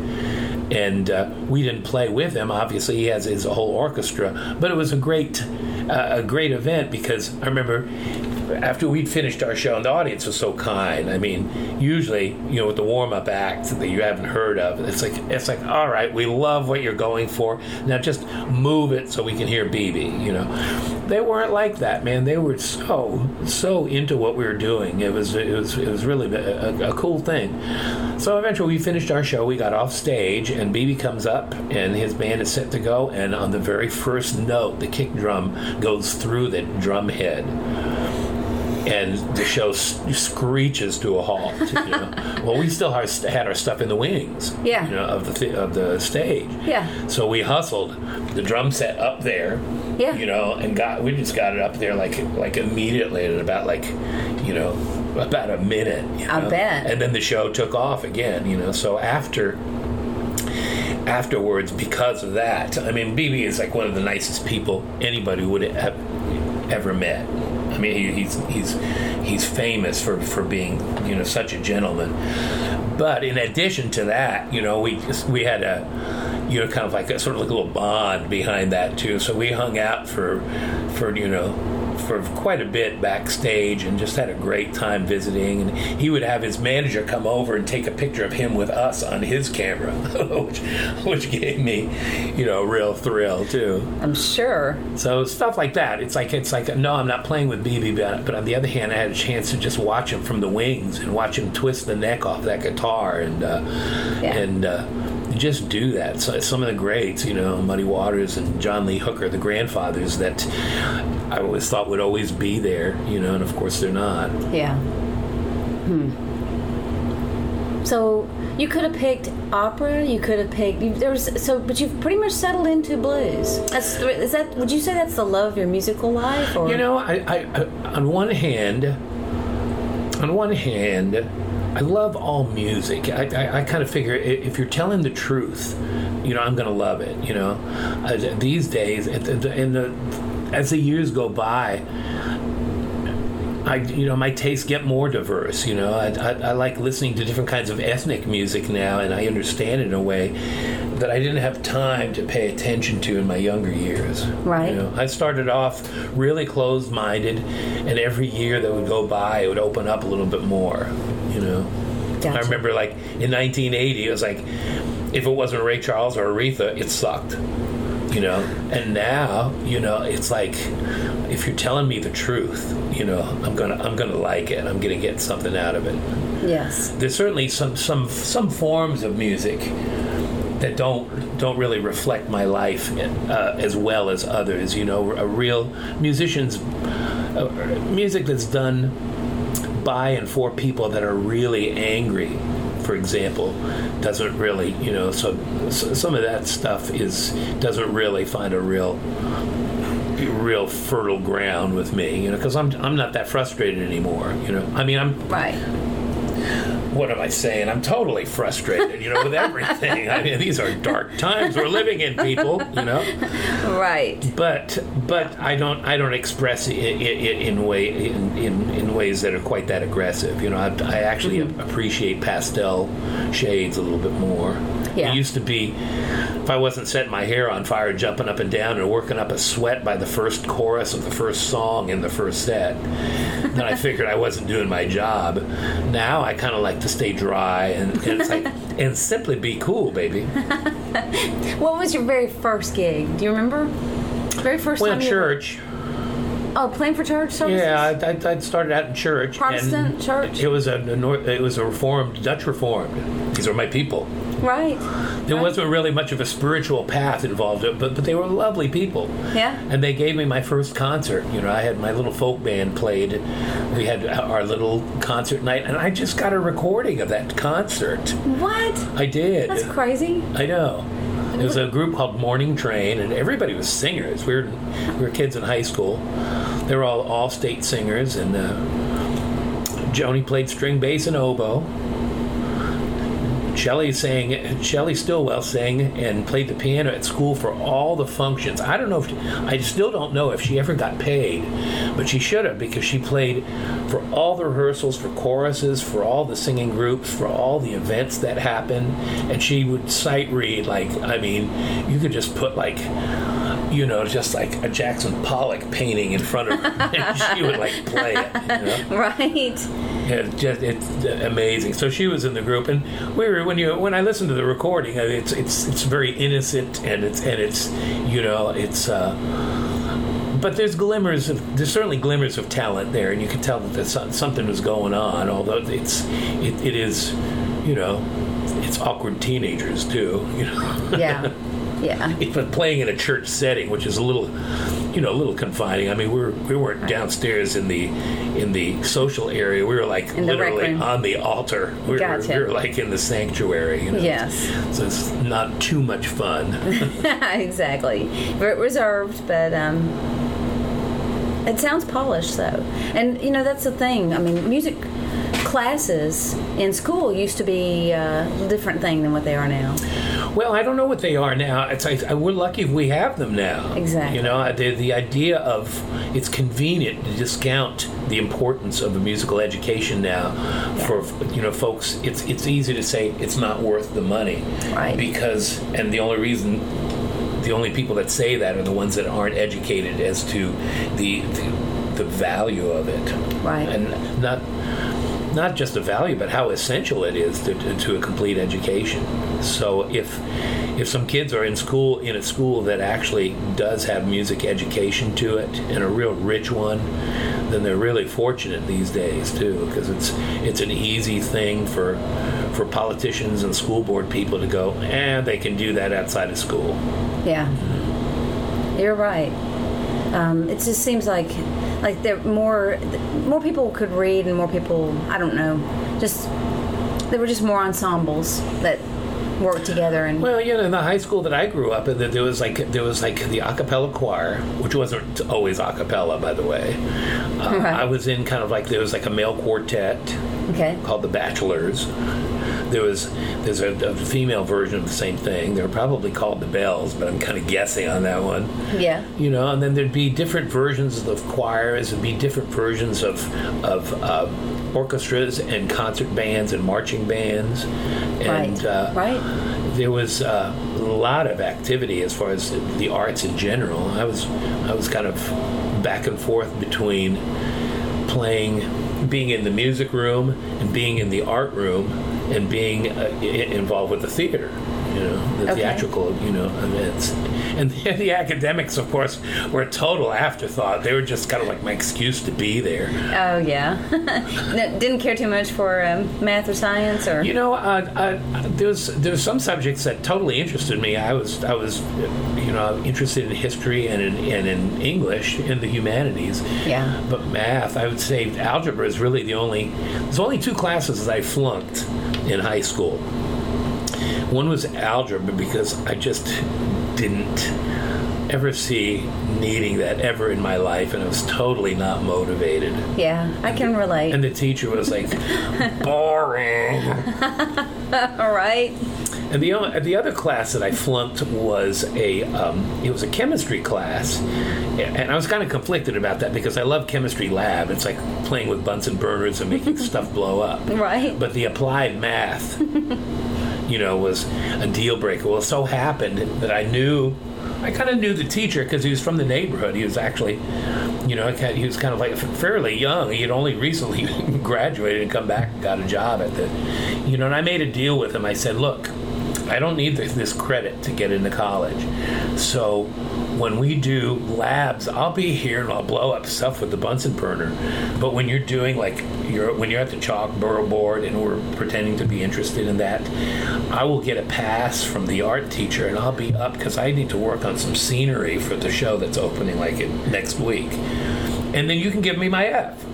and uh, we didn't play with him. Obviously, he has his whole orchestra, but it was a great, a great event because I remember after we'd finished our show, and the audience was so kind. I mean, usually, you know, with the warm up act that you haven't heard of, it's like it's like, all right, we love what you're going for. Now just move it so we can hear BB. You know, they weren't like that, man. They were so so into what we were doing. It was it was it was really a, a, cool thing. So eventually, we finished our show. We got off stage, and BB comes up, and his band is set to go. And on the very first note, the kick drum goes through the drum head and the show screeches to a halt. You know? well, we still had our stuff in the wings, Yeah. you know, of the th- of the stage. Yeah. So we hustled the drum set up there, Yeah. you know, and got we just got it up there like like immediately in about like, you know, about a minute. You I bet. And then the show took off again, you know. So after afterwards because of that. I mean, BB is like one of the nicest people anybody would have ever met. I mean, he, he's he's he's famous for for being you know such a gentleman. But in addition to that, you know, we just, we had a you know kind of like a sort of like a little bond behind that too. So we hung out for for you know for quite a bit backstage and just had a great time visiting. And he would have his manager come over and take a picture of him with us on his camera, which, which gave me, you know, a real thrill too. I'm sure. So stuff like that. It's like it's like no, I'm not playing with BB, but, but on the other hand, I had a chance to just watch him from the wings and watch him twist the neck off that guitar and uh, Yeah. and. Uh, just do that. So some of the greats, you know, Muddy Waters and John Lee Hooker, the grandfathers that I always thought would always be there, you know, and of course they're not. Yeah. Hmm. So you could have picked opera. You could have picked. You, there was so, but you've pretty much settled into blues. That's is that? Would you say that's the love of your musical life? Or You know, I, I, I on one hand, on one hand, I love all music. I, I, I kind of figure if you're telling the truth, you know, I'm going to love it. You know, uh, these days, and the, and the as the years go by. I, you know, my tastes get more diverse. You know, I, I, I like listening to different kinds of ethnic music now, and I understand it in a way that I didn't have time to pay attention to in my younger years. Right. You know, I started off really closed minded, and every year that would go by, it would open up a little bit more. You know, Gotcha. I remember like in 1980, it was like if it wasn't Ray Charles or Aretha, it sucked. You know, and now you know it's like if you're telling me the truth, you know, I'm gonna I'm gonna like it. I'm gonna get something out of it yes, there's certainly some some some forms of music that don't don't really reflect my life uh, as well as others. You know, a real musicians uh, music that's done by and for people that are really angry. For example, doesn't really, you know, so, so some of that stuff is doesn't really find a real real fertile ground with me, you know, because I'm I'm not that frustrated anymore. You know, I mean, I'm right. What am I saying? I'm totally frustrated, you know, with everything. I mean, these are dark times we're living in, people, you know. Right. But but I don't I don't express it in, in way in, in, in ways that are quite that aggressive. You know, I, I actually Mm-hmm. appreciate pastel shades a little bit more. Yeah. It used to be if I wasn't setting my hair on fire, jumping up and down and working up a sweat by the first chorus of the first song in the first set, then I figured I wasn't doing my job. Now I kind of like to stay dry and, and it's like and simply be cool, baby. What was your very first gig? Do you remember? Very first Well, time church. Oh, playing for church services. Yeah, I, I, I started out in church. Protestant church? It was a, a it was a reformed Dutch reformed. These are my people. Right. There Right. wasn't really much of a spiritual path involved, but but they were lovely people. Yeah. And they gave me my first concert. You know, I had my little folk band played. We had our little concert night, and I just got a recording of that concert. What? I did. That's crazy. I know. There was a group called Morning Train, and everybody was singers. We were we were kids in high school. They were all all state singers, and uh, Joni played string bass and oboe. Shelley sang. Shelley Stillwell sang and played the piano at school for all the functions. I don't know if I still don't know if she ever got paid, but she should have because she played for all the rehearsals, for choruses, for all the singing groups, for all the events that happened, and she would sight read like I mean, you could just put like you know, just like a Jackson Pollock painting in front of her, and she would like play it. You know? Right. It's just it's amazing. So she was in the group, and we were when you when I listened to the recording, it's it's it's very innocent, and it's and it's you know it's. Uh, but there's glimmers of there's certainly glimmers of talent there, and you can tell that something was going on. Although it's it, it is, you know, it's awkward teenagers too. You know. Yeah. Yeah. but playing in a church setting, which is a little, you know, a little confining. I mean, we were we weren't downstairs in the in the social area. We were like In literally room. on the altar. We, Gotcha. were, we were like in the sanctuary. You know? Yes. So it's not too much fun. exactly. Very reserved, but um, it sounds polished though. And you know that's the thing. I mean, music classes in school used to be uh, a different thing than what they are now. Well, I don't know what they are now. Uh, we're lucky if we have them now. Exactly. You know, the, the idea of it's convenient to discount the importance of a musical education now for you know folks. It's it's easy to say it's not worth the money, Right. Because and the only reason. The only people that say that are the ones that aren't educated as to the the, the value of it, Right. And not not just the value, but how essential it is to, to, to a complete education. So if if some kids are in school in a school that actually does have music education to it and a real rich one, then they're really fortunate these days too, because it's it's an easy thing for for politicians and school board people to go, and they can do that outside of school. Yeah, you're right. Um, it just seems like like there more more people could read and more people I don't know just there were just more ensembles that worked together and Well, you know, in the high school that I grew up in, there was like there was like the a cappella choir, which wasn't always a cappella, by the way. Uh, Right. I was in kind of like there was like a male quartet okay called the Bachelors. There was there's a, a female version of the same thing. They were probably called the Bells, but I'm kind of guessing on that one. yeah You know, and then there'd be different versions of choirs, there'd be different versions of of uh, orchestras and concert bands and marching bands, and right uh, right there was uh, a lot of activity as far as the arts in general. I was I was kind of back and forth between playing, being in the music room and being in the art room and being uh, involved with the theater. You know, the Okay. theatrical, you know, events. And the, the academics, of course, were a total afterthought. They were just kind of like my excuse to be there. oh yeah No, didn't care too much for um, math or science or You know, uh, there's there's some subjects that totally interested me. I was I was, you know, interested in history and in, and in English in the humanities. Yeah. But math, I would say algebra is really the only. There's only two classes that I flunked in high school. One was algebra because I just didn't ever see needing that ever in my life, and I was totally not motivated. Yeah, I can relate. And the teacher was like, boring. All right. And the o- the other class that I flunked was a um, it was a chemistry class, and I was kind of conflicted about that because I love chemistry lab. It's like playing with Bunsen burners and making stuff blow up. Right. But the applied math, you know, was a deal breaker. Well, it so happened that I knew. I kind of knew the teacher because he was from the neighborhood. He was actually, you know, he was kind of like fairly young. He had only recently graduated and come back and got a job at the, you know. And I made a deal with him. I said, "Look, I don't need this, credit to get into college. So when we do labs, I'll be here and I'll blow up stuff with the Bunsen burner. But when you're doing like you're when you're at the chalkboard board and we're pretending to be interested in that, I will get a pass from the art teacher and I'll be up because I need to work on some scenery for the show that's opening like next week. And then you can give me my F.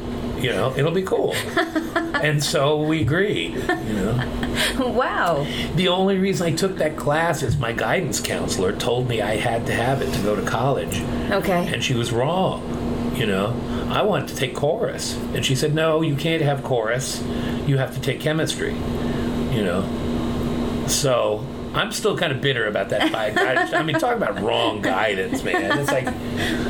You know, it'll be cool. and so we agreed, you know. Wow. The only reason I took that class is my guidance counselor told me I had to have it to go to college. Okay. And she was wrong. You know, I wanted to take chorus. And she said, no, you can't have chorus. You have to take chemistry. You know? So I'm still kind of bitter about that. guidance. I mean, talk about wrong guidance, man. It's like,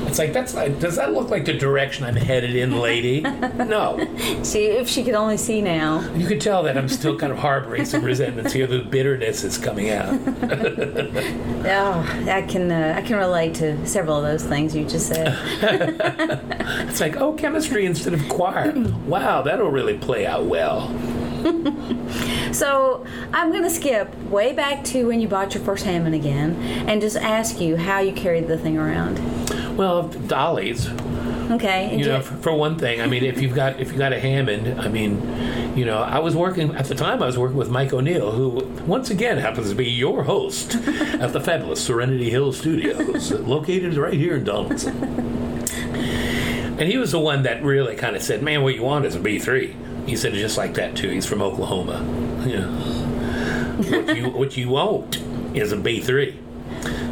it's like that's like, does that look like the direction I'm headed in, lady? No. See, if she could only see now. You could tell that I'm still kind of harboring some resentments here. The bitterness is coming out. Oh, I can uh, I can relate to several of those things you just said. It's like, oh, chemistry instead of choir. Wow, that'll really play out well. So I'm going to skip way back to when you bought your first Hammond again, and just ask you how you carried the thing around. Well, dollies. Okay. You know, for, for one thing, I mean, if you've got if you got a Hammond, I mean, you know, I was working at the time. I was working with Mike O'Neill, who once again happens to be your host at the fabulous Serenity Hill Studios, located right here in Donelson. And he was the one that really kind of said, "Man, what you want is a B 3 He said it just like that too. He's from Oklahoma. Yeah. what you what you want is a B 3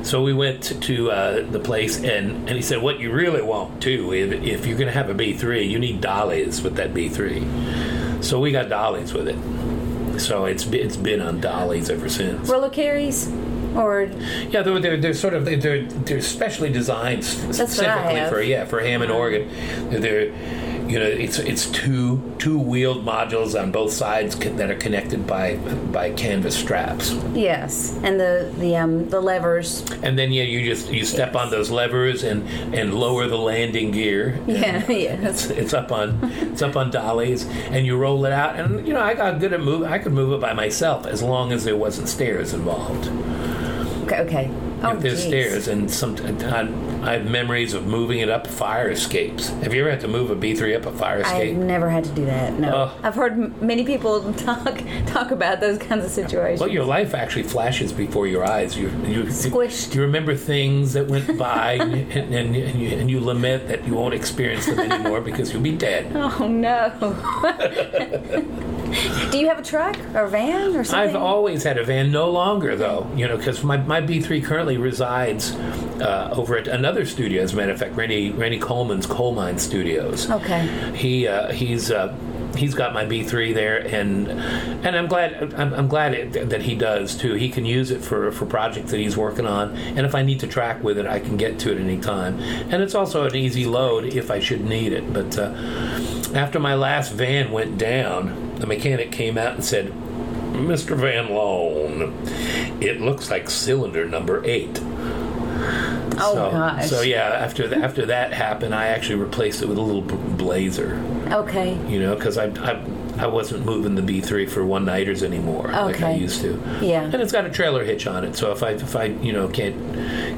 so we went to uh, the place, and, and he said, "What you really want too, if, if you're going to have a B3, you need dollies with that B3." So we got dollies with it. So it's it's been on dollies ever since. Roller carries, or Yeah, they're, they're, they're sort of they're they're specially designed specifically for yeah for Hammond organ. They're you know it's it's two two wheeled modules on both sides that are connected by by canvas straps. yes, and the the um the levers. And then yeah, you just you step on those levers and and lower the landing gear. Yeah, yeah. It's, it's up on it's up on dollies, and you roll it out. And you know, I got good at move. I could move it by myself as long as there wasn't stairs involved. Okay. okay. Oh, if there's geez. stairs, and some I, I have memories of moving it up fire escapes. Have you ever had to move a B three up a fire escape? I've never had to do that. No, Oh. I've heard m- many people talk talk about those kinds of situations. Well, your life actually flashes before your eyes. You, you Squished. You remember things that went by, and, and, and, you, and you lament that you won't experience them anymore because you'll be dead. oh no. do you have a truck or a van or something? I've always had a van, no longer though, you know, because my, my B3 currently resides uh, over at another studio. As a matter of fact, Randy Randy Coleman's Coal Mine Studios. Okay. He uh, he's uh, he's got my B3 there, and and I'm glad I'm, I'm glad it, that he does too. He can use it for for projects that he's working on, and if I need to track with it, I can get to it any time. And it's also an easy load if I should need it. But uh, after my last van went down, the mechanic came out and said. Mr. Van Loan, it looks like cylinder number eight. Oh so, gosh. So yeah, after the, after that happened, I actually replaced it with a little blazer. Okay. You know, because I, I I wasn't moving the B three for one nighters anymore like I used to. Yeah. And it's got a trailer hitch on it, so if I if I you know can't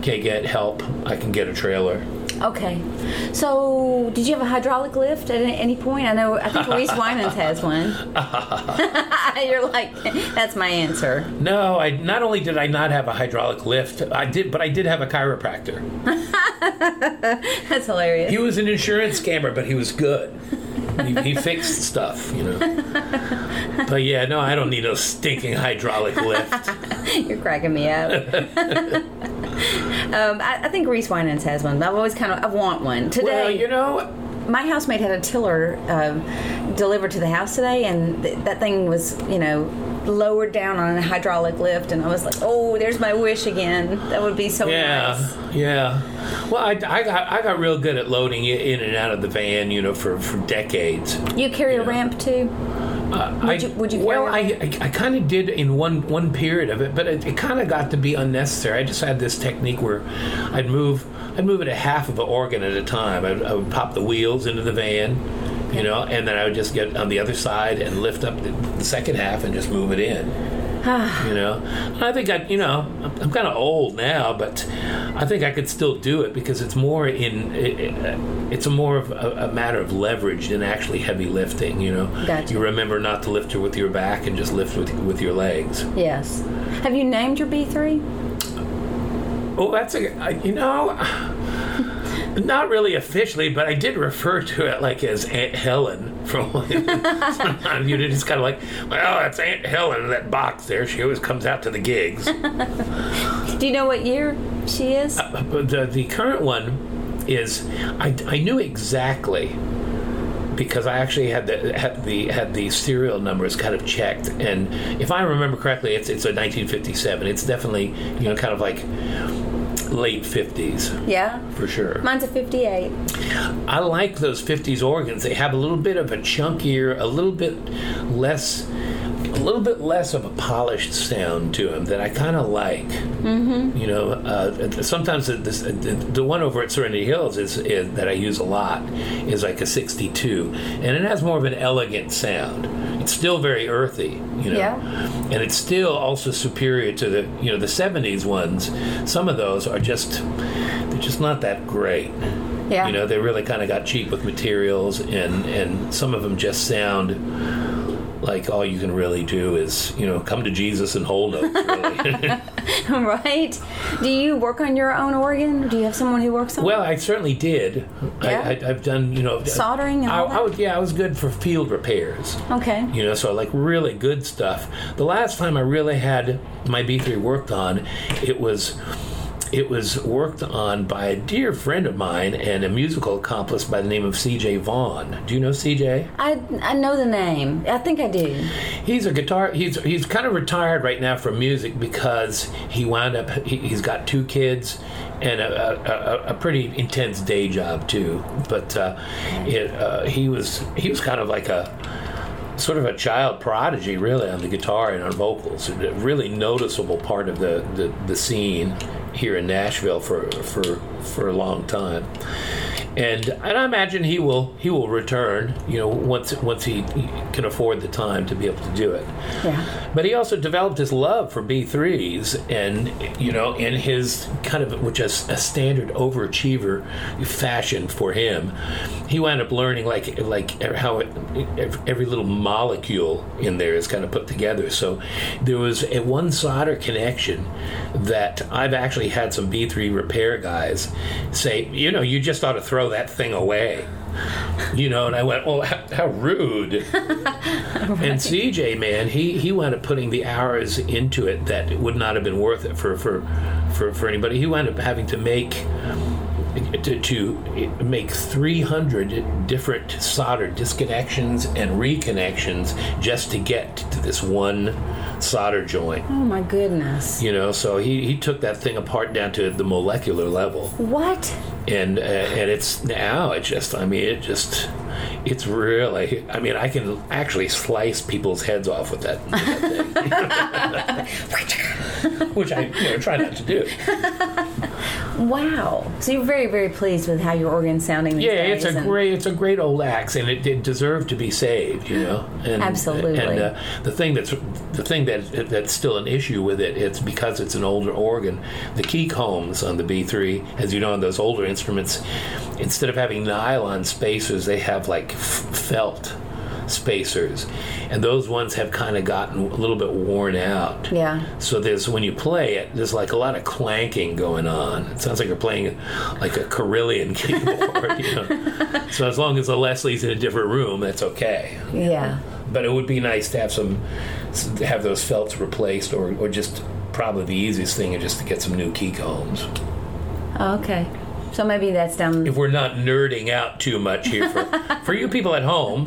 can't get help, I can get a trailer. Okay. So, did you have a hydraulic lift at any point? I know. I think Reese Wynans has one. You're like, that's my answer. No, I not only did I not have a hydraulic lift, I did, but I did have a chiropractor. That's hilarious. He was an insurance scammer, but he was good. He, he fixed stuff, you know. But yeah, no, I don't need no stinking hydraulic lift. You're cracking me up. Um, I, I think Reese Wynans has one. But I've always kind of I want one today. Well, you know, my housemate had a tiller um, delivered to the house today, and th- that thing was, you know, lowered down on a hydraulic lift, and I was like, "Oh, there's my wish again. That would be so yeah, nice." yeah. Well, I, I got I got real good at loading it in and out of the van, you know, for for decades. You carry a Yeah. ramp too. Uh, Would I, you- would you Well, I, I, I kind of did in one one period of it, but it, it kind of got to be unnecessary. I just had this technique where I'd move I'd move it a half of an organ at a time. I, I would pop the wheels into the van, you know, and then I would just get on the other side and lift up the, the second half and just move it in. you know, I think I, you know, I'm, I'm kind of old now, but I think I could still do it because it's more in, it, it, it's a more of a, a matter of leverage than actually heavy lifting. You know, Gotcha. you remember not to lift it with your back and just lift with with your legs. Yes. Have you named your B three? Oh, that's a you know. Not really officially, but I did refer to it like as Aunt Helen from sometimes you just kind of like, well, that's Aunt Helen in that box there. She always comes out to the gigs. Do you know what year she is? Uh, uh, but the, the current one is I, I knew exactly because I actually had the had the had the serial numbers kind of checked, and if I remember correctly, it's it's a 1957. It's definitely you know kind of like late 50s yeah. for sure. Mine's a fifty eight. I like those 50s organs. They have a little bit of a chunkier, a little bit less, a little bit less of a polished sound to him that I kind of like. Mm-hmm. You know, uh, sometimes the, this, the, the one over at Serenity Hills is, is that I use a lot is like a 62, and it has more of an elegant sound. It's still very earthy, you know, Yeah. and it's still also superior to the you know the 70s ones. Some of those are just they're just not that great. Yeah. You know, they really kind of got cheap with materials, and and some of them just sound like all you can really do is you know come to Jesus and hold them. Really. right. Do you work on your own organ? Do you have someone who works on? it? well, I certainly did. Yeah? I, I, I've done you know Soldering and I, all I that? was, yeah, I was good for field repairs. Okay. You know, so like really good stuff. The last time I really had my B3 worked on, it was it was worked on by a dear friend of mine and a musical accomplice by the name of CJ Vaughn. Do you know CJ? I I know the name. I think I do. He's a guitar. He's he's kind of retired right now from music because he wound up. He, he's got two kids and a, a, a pretty intense day job too. But uh, it, uh, he was he was kind of like a sort of a child prodigy, really, on the guitar and on vocals. A really noticeable part of the, the, the scene here in Nashville for for for a long time. And and I imagine he will he will return, you know, once once he, he can afford the time to be able to do it. Yeah. But he also developed his love for B3s and, you know, in his kind of, which is a standard overachiever fashion for him, he wound up learning like, like how it, every little molecule in there is kind of put together. So there was a one solder connection that I've actually had some B3 repair guys say, you know, you just ought to throw that thing away. You know, and I went, "Oh, how, how rude!" And CJ, man, he he wound up putting the hours into it that would not have been worth it for for for, for anybody. He wound up having to make to, to make 300 different solder disconnections and reconnections just to get to this one solder joint. Oh my goodness. You know, so he, he took that thing apart down to the molecular level What? And uh, and it's now it just I mean it just it's really I mean I can actually slice people's heads off with that, that which I you know try not to do. Wow. So you're very very pleased with how your organ's sounding these Yeah, it's a great it's a great old axe, and it, it deserved to be saved, you know. And, Absolutely. And uh, the thing that's the thing that that's still an issue with it, it's because it's an older organ. The key combs on the B3, as you know, on those older instruments, instead of having nylon spacers, they have like f- felt spacers, and those ones have kind of gotten a little bit worn out. Yeah. So there's when you play it, there's like a lot of clanking going on. It sounds like you're playing like a Carillon keyboard. you know? So as long as the Leslie's in a different room, that's okay. Yeah. But it would be nice to have some, to have those felts replaced, or or just probably the easiest thing is just to get some new key combs. Oh, okay. So maybe that's down. If we're not nerding out too much here for, for you people at home,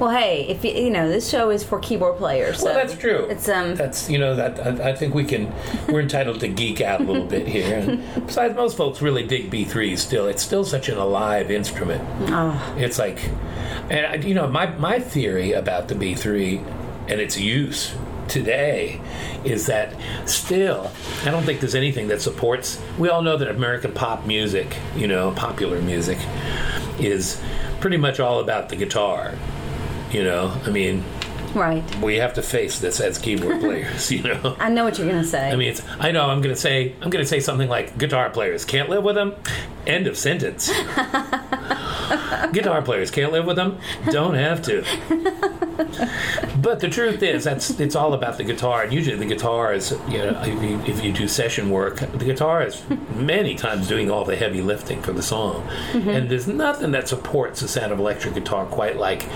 Well, hey, if you, you know, this show is for keyboard players. So well, that's true. It's um. That's you know that I, I think we can we're entitled to geek out a little bit here. And besides, most folks really dig B three Still, it's still such an alive instrument. Oh, It's like, and you know, my my theory about the B three and its use today is that still I don't think there's anything that supports. We all know that American pop music, you know, popular music, is pretty much all about the guitar. You know, I mean, right. we have to face this as keyboard players. You know. I know what you're gonna say. I mean, it's. I know. I'm gonna say. I'm gonna say something like guitar players can't live with them. End of sentence. guitar players can't live with them. Don't have to. But the truth is, that's it's all about the guitar. And usually, the guitar is. You know, if you, if you do session work, the guitar is many times doing all the heavy lifting for the song. Mm-hmm. And there's nothing that supports the sound of electric guitar quite like,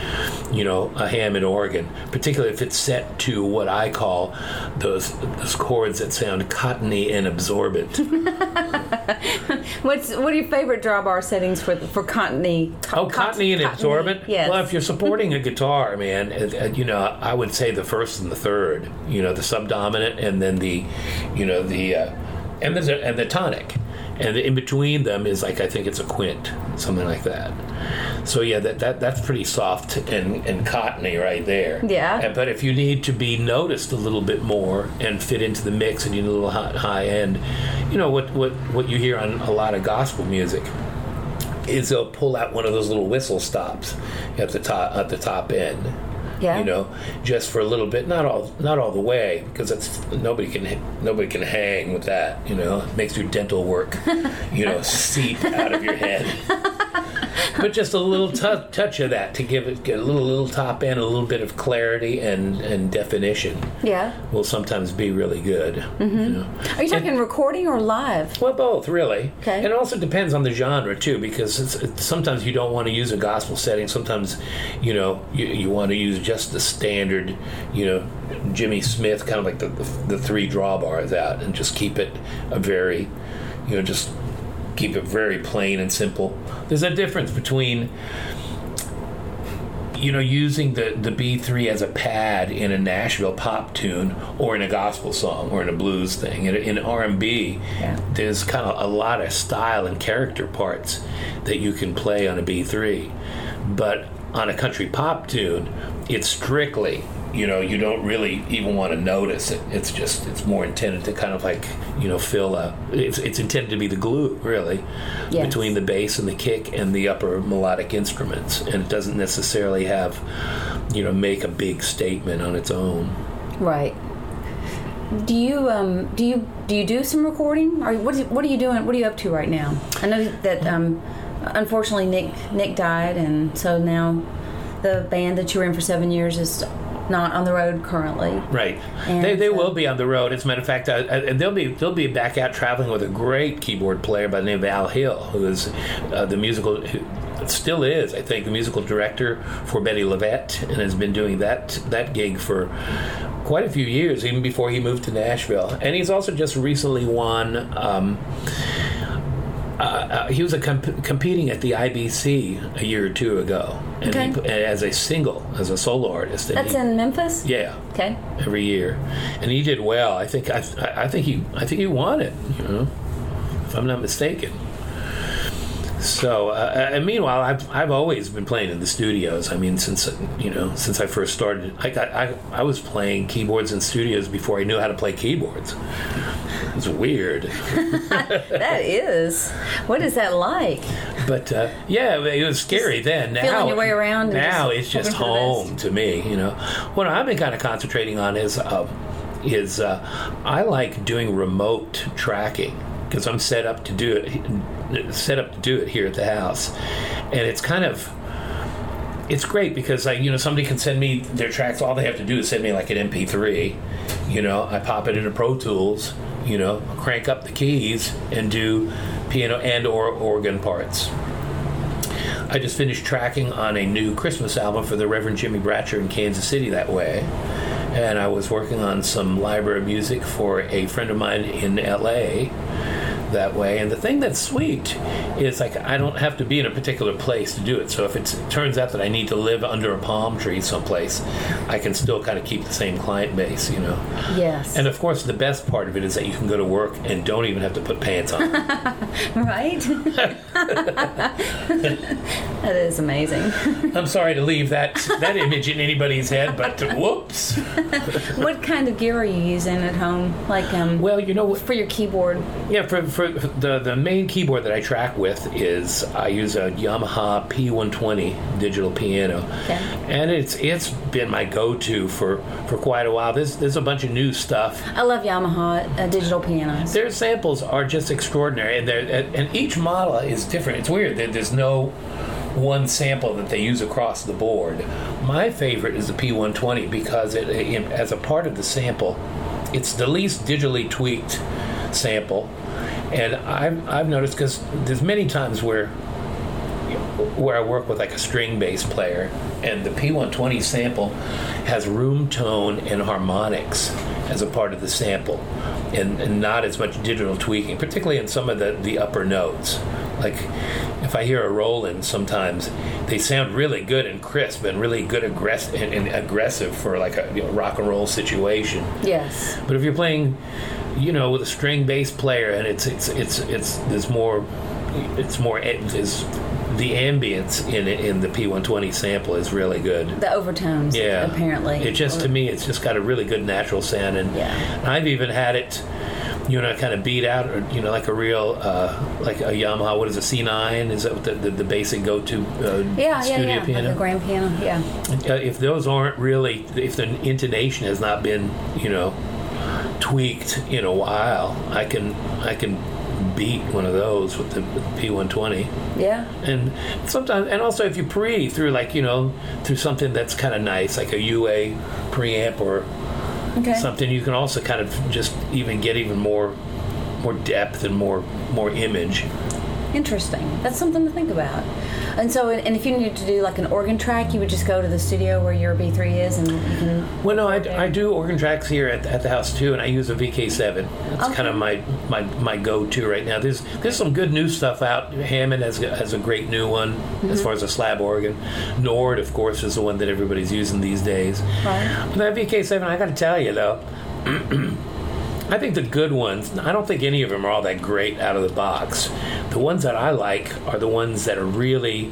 you know, a Hammond organ. Particularly if it's set to what I call those those chords that sound cottony and absorbent. What's what are your favorite drawbar settings for for cottony? co- Oh, cottony and absorbent. Yes. Well, if you're supporting a guitar, man, uh, uh, you know, I would say the first and the third. You know, the subdominant, and then the, you know, the, uh, and the and the tonic, and in between them is like I think it's a quint, something like that. So yeah, that, that that's pretty soft and, and cottony right there. Yeah. And- but if you need to be noticed a little bit more and fit into the mix, and you need a little high, high end, you know what what what you hear on a lot of gospel music is they'll pull out one of those little whistle stops at the top at the top end. Yeah. You know, just for a little bit, not all not all the way, because that's nobody can nobody can hang with that. You know, it makes your dental work, you know, seep out of your head. But just a little tou touch of that to give it a little little top end, a little bit of clarity and and definition Yeah. will sometimes be really good. Mm-hmm. You know? Are you talking recording or live? Well, both really. Okay. And it also depends on the genre too, because it's, it's, sometimes you don't want to use a gospel setting. Sometimes, you know, you, you want to use just the standard, you know, Jimmy Smith, kind of like the, the the three drawbars out, and just keep it a very, you know, just keep it very plain and simple. There's a difference between you know, using the, the B3 as a pad in a Nashville pop tune or in a gospel song or in a blues thing. In, in R&B, Yeah. there's kind of a lot of style and character parts that you can play on a B3. But on a country pop tune, it's strictly, you know, you don't really even want to notice it. It's just, it's more intended to kind of like, you know, fill a, it's, it's intended to be the glue, really, Yes. between the bass and the kick and the upper melodic instruments. And it doesn't necessarily have, you know, make a big statement on its own. Right. Do you um do you do you do some recording? Or what is, what are you doing? What are you up to right now? I know that um unfortunately Nick Nick died and so now the band that you were in for 7 years is not on the road currently. Right. And they, they so- will be on the road. As a matter of fact, uh, uh, and they'll be they'll be back out traveling with a great keyboard player by the name of Al Hill, who is uh, the musical. Who, Still is, I think, the musical director for Bettye LaVette, and has been doing that that gig for quite a few years, even before he moved to Nashville. And he's also just recently won. Um, uh, uh, he was a comp- competing at the IBC a year or two ago, and Okay. put- as a single, as a solo artist. That's he- in Memphis? yeah, Okay. every year, and he did well. I think I, I think he I think he won it. You know, if I'm not mistaken. So, uh, and meanwhile, I've I've always been playing in the studios. I mean, since you know, since I first started, I got I, I was playing keyboards in studios before I knew how to play keyboards. It's weird, That is. What is that like? but uh, yeah, it was scary then. Now, feeling your way around now just it's just hoping for the home to me. You know, what I've been kind of concentrating on is uh, is uh, I like doing remote tracking because I'm set up to do it, set up to do it here at the house, and it's kind of. It's great because like you know somebody can send me their tracks. All they have to do is send me like an MP3. You know, I pop it into Pro Tools. You know, crank up the keys and do piano and or organ parts. I just finished tracking on a new Christmas album for the Reverend Jimmy Bratcher in Kansas City that way. and I was working on some library music for a friend of mine in LA that way. And the thing that's sweet is like I don't have to be in a particular place to do it. So if it's, it turns out that I need to live under a palm tree someplace, I can still kind of keep the same client base, you know. Yes. And of course, the best part of it is that you can go to work and don't even have to put pants on. right? that is amazing. I'm sorry to leave that that image in anybody's head, but whoops. what kind of gear are you using at home? Like um Well, you know for your keyboard? Yeah, for, for the the main keyboard that I track with is I use a Yamaha P120 digital piano, Okay. and it's it's been my go-to for for quite a while. There's there's a bunch of new stuff. I love Yamaha uh, digital pianos. Their samples are just extraordinary, and and and each model is different. It's weird that there's no one sample that they use across the board. My favorite is the P120 because it, it as a part of the sample, it's the least digitally tweaked sample, and I've I've noticed because there's many times where where I work with like a string bass player, and the P120 sample has room tone and harmonics as a part of the sample, and, and not as much digital tweaking, particularly in some of the, the upper notes. Like if I hear a Roland, sometimes they sound really good and crisp and really good aggressive and, and aggressive for like a you know, rock and roll situation. Yes. But if you're playing, you know, with a string bass player and it's it's it's it's there's more, it's more there's the ambience in in the P120 sample is really good. The overtones. Yeah, Apparently. it just to me it's just got a really good natural sound, and Yeah. I've even had it. You know, kind of beat out, or you know, like a real, uh, like a Yamaha. What is a C9? Is that the, the, the basic go-to uh, Yeah, yeah, studio yeah. piano? Like a grand piano. Yeah. Uh, if those aren't really, if the intonation has not been, you know, tweaked in a while, I can I can beat one of those with the, with the P120. Yeah. And sometimes, and also if you pre through like you know through something that's kind of nice, like a UA preamp or Okay. something, you can also kind of just even get even more more depth and more more image. Interesting. That's something to think about. And so, and if you needed to do like an organ track, you would just go to the studio where your B3 is, and you can. Well, no, I, I do organ tracks here at, at the house too, and I use a VK7. That's Okay. kind of my, my, my go-to right now. There's there's some good new stuff out. Hammond has, a- has a great new one as mm-hmm. far as a slab organ. Nord, of course, is the one that everybody's using these days. Right. That VK7, I got to tell you though, I think the good ones. I don't think any of them are all that great out of the box. The ones that I like are the ones that are really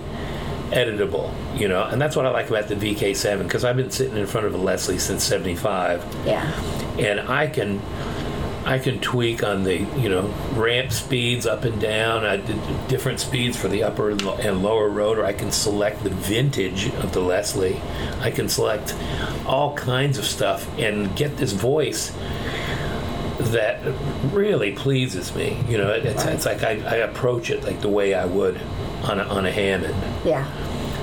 editable, you know, and that's what I like about the VK7 because I've been sitting in front of a Leslie since '75, Yeah. and I can. I can tweak on the you know ramp speeds up and down. I did different speeds for the upper and lo- and lower rotor. I can select the vintage of the Leslie. I can select all kinds of stuff and get this voice that really pleases me. You know, it, it's, it's like I, I approach it like the way I would on a, on a Hammond. Yeah.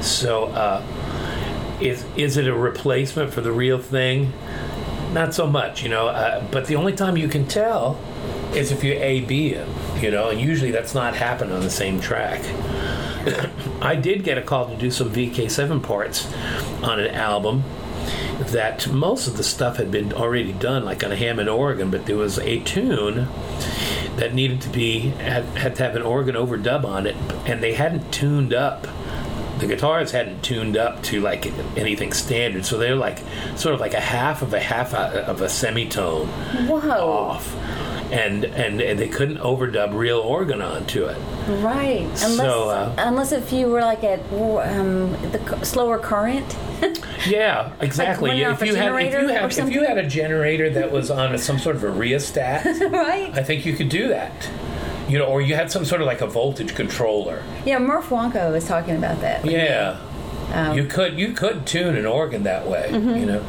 So, uh, is is it a replacement for the real thing? Not so much, you know. Uh, but the only time you can tell is if you A B it, you know, and usually that's not happening on the same track. I did get a call to do some VK7 parts on an album that most of the stuff had been already done, like on a Hammond organ, but there was a tune that needed to be had, had to have an organ overdub on it, and they hadn't tuned up. The guitars hadn't tuned up to like anything standard, so they're like sort of like a half of a half a- of a semitone Whoa. off, and and, and they couldn't overdub real organ onto it. Right. Unless, So, uh, unless if you were like at um, the slower current. Yeah, exactly. off if you had if you had if you had a generator that was on a, some sort of a rheostat, right. I think you could do that. You know, or you had some sort of like a voltage controller. Yeah, Murph Wonko was talking about that. Yeah. Um, you could you could tune an organ that way, Mm-hmm. you know,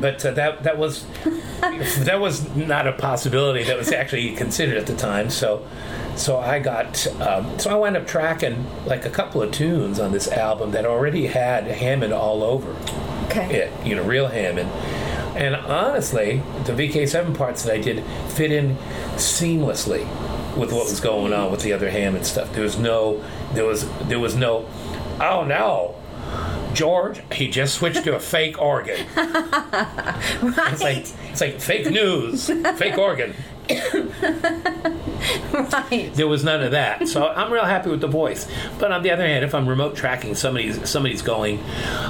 but uh, that that was that was not a possibility that was actually considered at the time. So so I got um, so I wound up tracking like a couple of tunes on this album that already had Hammond all over Okay. it, you know, real Hammond. And honestly, the VK7 parts that I did fit in seamlessly with what was going on with the other Hammond stuff. There was no, there was, there was no, oh no, George, he just switched to a fake organ. right. It's like it's like fake news, fake organ. right. There was none of that, so I'm real happy with the voice. But on the other hand, if I'm remote tracking, somebody's somebody's going,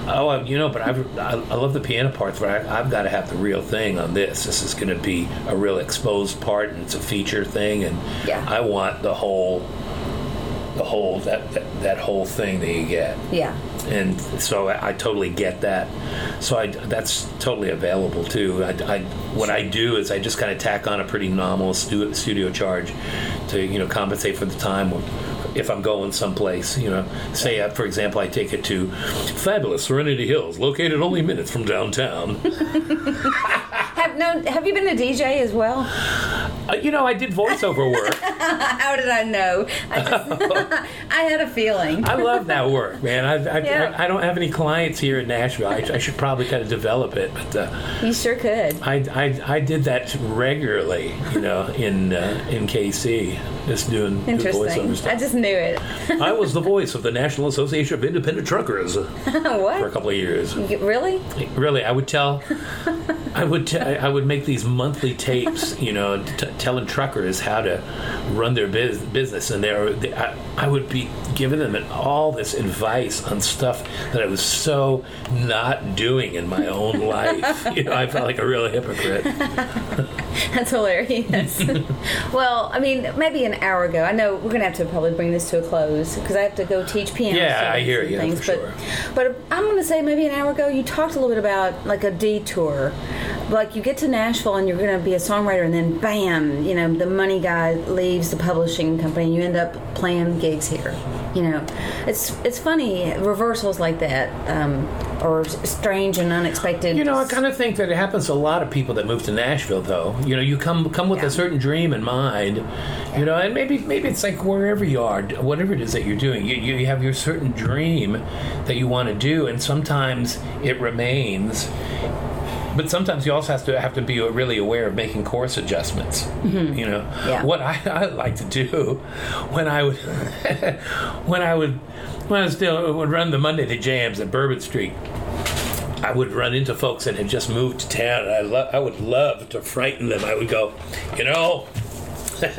oh, you know, but I've, I, I love the piano parts, but I, I've got to have the real thing on this. This is going to be a real exposed part, and it's a feature thing, and Yeah. I want the whole, the whole that, that that whole thing that you get. Yeah. And so I, I totally get that. So I, that's totally available too. I, I, what I do is I just kind of tack on a pretty nominal stu- studio charge to you know compensate for the time if I'm going someplace. You know, say uh, for example I take it to fabulous Serenity Hills, located only minutes from downtown. Have no? Have you been a DJ as well? Uh, you know, I did voiceover work. How did I know? I, just, I had a feeling. I love that work, man. I, I, Yeah. I, I don't have any clients here in Nashville. I, I should probably kind of develop it, but. Uh, You sure could. I, I, I did that regularly, you know, in uh, in KC, just doing, doing Interesting. voiceover I just knew it. I was the voice of the National Association of Independent Truckers for a couple of years. You- Really? Really, I would tell, I would t- I would make these monthly tapes, you know, t- telling truckers how to run their biz- business, and there they, I, I would be giving them all this advice on stuff that I was so not doing in my own life. You know, I felt like a real hypocrite. That's hilarious. well, I mean, maybe an hour ago. I know we're going to have to probably bring this to a close because I have to go teach piano. Yeah, I hear you, Things, but, but I'm going to say maybe an hour ago you talked a little bit about like a detour. Like you get to Nashville and you're going to be a songwriter, and then bam, you know, the money guy leaves the publishing company, and you end up playing gigs here. You know, it's it's funny reversals like that, um, or strange and unexpected. You know, I kind of think that it happens to a lot of people that move to Nashville, though. You know, you come come with Yeah. a certain dream in mind, you know, and maybe maybe it's like wherever you are, whatever it is that you're doing, you, you have your certain dream that you want to do, and sometimes it remains. But sometimes you also have to have to be really aware of making course adjustments. Mm-hmm. You know, Yeah. what I, I like to do when I would when I would when I was still would run the Monday the jams at Bourbon Street. I would run into folks that had just moved to town, and I, lo- I would love to frighten them. I would go, you know,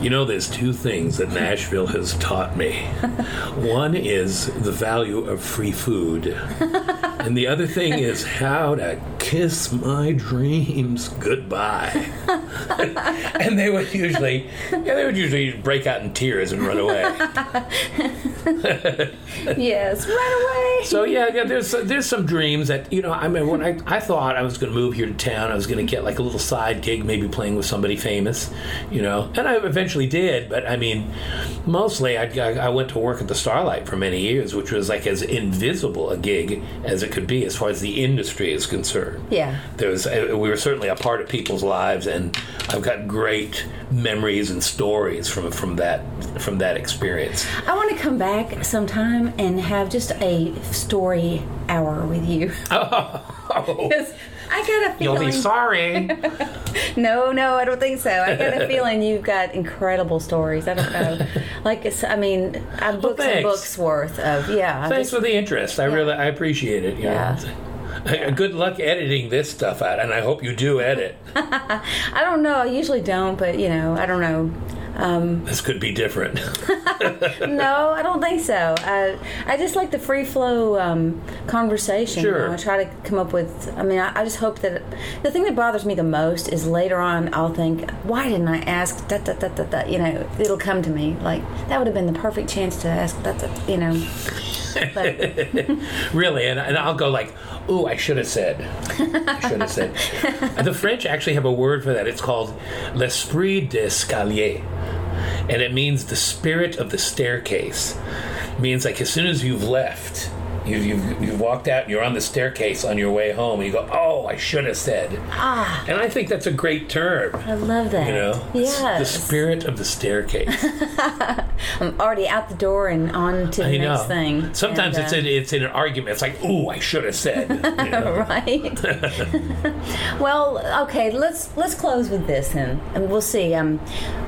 you know, there's two things that Nashville has taught me. One is the value of free food, and the other thing is how to kiss my dreams goodbye. and they would usually, yeah, they would usually break out in tears and run away. yes, run away. So yeah, yeah. There's there's some dreams that you know. I mean, when I I thought I was going to move here to town, I was going to get like a little side gig, maybe playing with somebody famous, you know. And I eventually did, but I mean, mostly I I I went to work at the Starlight for many years, which was like as invisible a gig as it could be as far as the industry is concerned. Yeah. There was uh, we were certainly a part of people's lives, and I've got great memories and stories from from that from that experience. I want to come back sometime and have just a story hour with you. Oh, 'Cause I got a feeling. you'll be sorry. No, no, I don't think so. I got a feeling you've got incredible stories. I don't know. Like, it's, I mean, uh, I have books and thanks. books worth of, yeah. Thanks just- for the interest. I really I appreciate it. Yeah. know. Good luck editing this stuff out, and I hope you do edit. I don't know. I usually don't, but, you know, I don't know. Um, This could be different. no, I don't think so. I, I just like the free flow um, conversation. you Sure. know. I try to come up with. I mean, I, I just hope that the thing that bothers me the most is later on I'll think, why didn't I ask that that that that that? You know, it'll come to me like that would have been the perfect chance to ask that that. You know, really, and, and I'll go like, "Ooh, I should have said." I should have said. the French actually have a word for that. It's called l'esprit d'escalier, and it means the spirit of the staircase. It means like as soon as you've left. You, you've, you've walked out and you're on the staircase on your way home and you go, Oh, I should have said. ah, And I think that's a great term. I love that. You know, It's the spirit of the staircase. I'm already out the door and on to the I next know. thing. Sometimes And, it's uh, in, it's in an argument. It's like, "Ooh, I should have said." you know? right. well, okay. Let's let's close with this then, and we'll see. Um,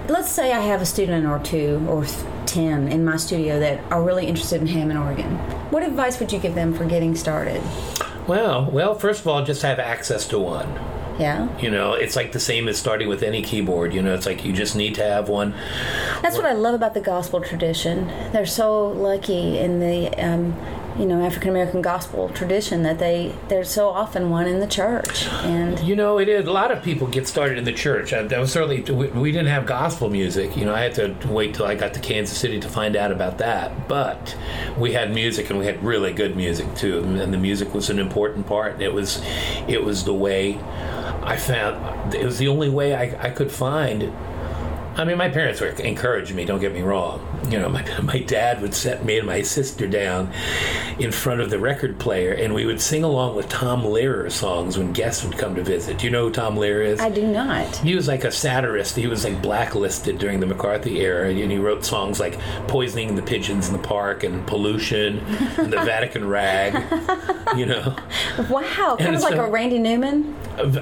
let's say I have a student or two or 10 in my studio that are really interested in Hammond organ. What advice would you give them for getting started? Well, well, first of all, just have access to one. Yeah. You know, it's like the same as starting with any keyboard. You know, it's like you just need to have one. That's what I love about the gospel tradition. They're so lucky in the, um, you know, African American gospel tradition that they there's so often one in the church. And You know, it is. A lot of people get started in the church. I, that was certainly we, we didn't have gospel music. You know, I had to wait till I got to Kansas City to find out about that. But we had music, and we had really good music too. And the music was an important part. It was, it was the way I found. It was the only way I, I could find. I mean, my parents were encouraged me. Don't get me wrong. You know, my my dad would set me and my sister down in front of the record player, and we would sing along with Tom Lehrer songs when guests would come to visit. Do you know who Tom Lehrer is? I do not. he was like a satirist. He was like blacklisted during the McCarthy era, and he wrote songs like "Poisoning the Pigeons in the Park" and "Pollution" and "The Vatican Rag." You know, Wow, kind of like a- a Randy Newman.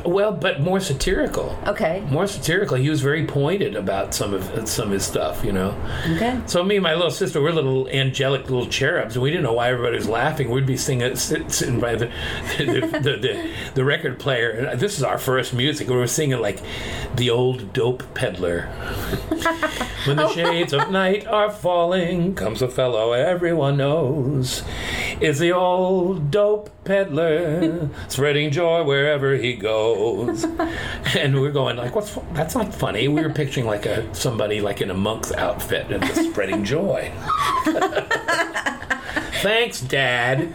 well, but more satirical. Okay. More satirical. He was very pointed about some of some of his stuff. You know. Okay. So me and my little sister, we're little angelic little cherubs, and we didn't know why everybody was laughing. We'd be singing, sitting by the the, the, the the record player, and this is our first music. We were singing like the old dope peddler. when the shades of night are falling, comes a fellow everyone knows. Is the old dope peddler spreading joy wherever he goes? and we're going like, "What's that's not funny." We were picturing like a somebody like in a monk's outfit and just spreading joy. Thanks, Dad.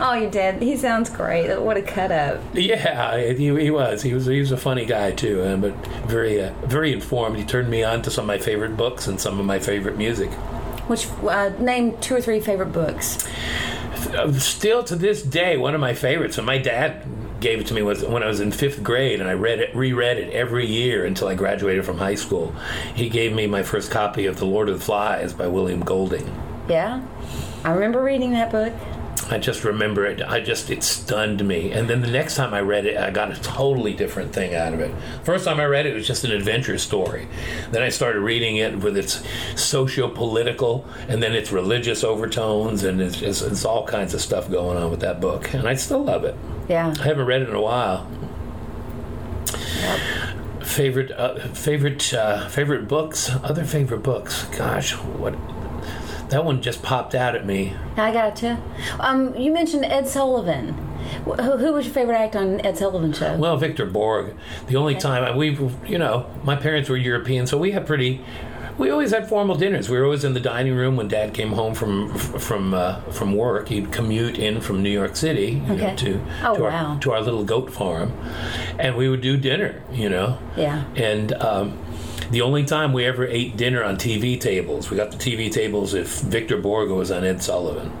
Oh, you did. He sounds great. What a cut up. Yeah, he, he was. He was. He was a funny guy too, uh, but very, uh, very informed. He turned me on to some of my favorite books and some of my favorite music. Which uh, name two or three favorite books? Still to this day, one of my favorites. And my dad gave it to me was when I was in fifth grade, and I read it, reread it every year until I graduated from high school. He gave me my first copy of *The Lord of the Flies* by William Golding. Yeah, I remember reading that book. I just remember it. I just it stunned me. And then the next time I read it, I got a totally different thing out of it. First time I read it, it was just an adventure story. Then I started reading it with its socio-political and then its religious overtones, and it's, it's, it's all kinds of stuff going on with that book. And I still love it. Yeah. I haven't read it in a while. Favorite, uh, favorite, uh, favorite books. Other favorite books. Gosh, what? That one just popped out at me. I got you. Um, you mentioned Ed Sullivan. Who, who was your favorite act on Ed Sullivan show? Well, Victor Borge. The only time we, you know, my parents were European, so we had pretty. We always had formal dinners. We were always in the dining room when Dad came home from from uh, from work. He'd commute in from New York City you know, Okay. to Oh, to, wow. our, to our little goat farm, and we would do dinner. You know, Yeah. and. Um, the only time we ever ate dinner on TV tables, we got the TV tables if Victor Borge was on Ed Sullivan.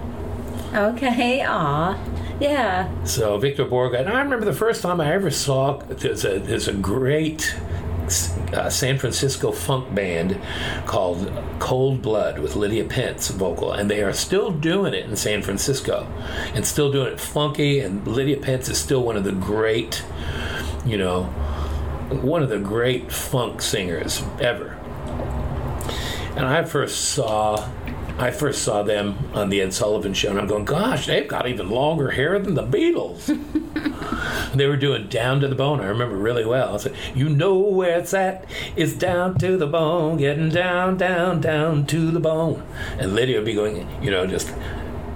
Okay. Aw. Yeah. So Victor Borge, and I remember the first time I ever saw there's a there's a great uh, San Francisco funk band called Cold Blood with Lydia Pence vocal, and they are still doing it in San Francisco, and still doing it funky. And Lydia Pence is still one of the great, you know, one of the great funk singers ever. And I first saw I first saw them on the Ed Sullivan show, and I'm going, gosh, they've got even longer hair than the Beatles. they were doing Down to the Bone. I remember really well. I said, you know where it's at? It's down to the bone, getting down, down, down to the bone. And Lydia would be going, you know, just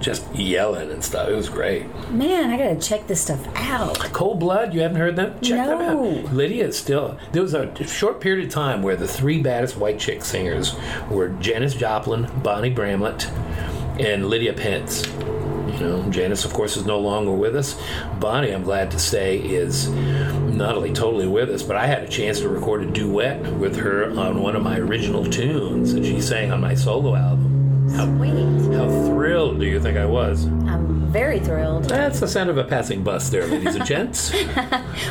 just yelling and stuff. It was great. Man, I gotta check this stuff out. Cold Blood, you haven't heard them? Check them No. out. Lydia is still. There was a short period of time where the three baddest white chick singers were Janis Joplin, Bonnie Bramlett, and Lydia Pence. You know, Janis, of course, is no longer with us. Bonnie, I'm glad to say, is not only totally with us, but I had a chance to record a duet with her on one of my original tunes that she sang on my solo album. Sweet. How thrilled do you think I was? I'm very thrilled. That's the sound of a passing bus there, ladies and gents.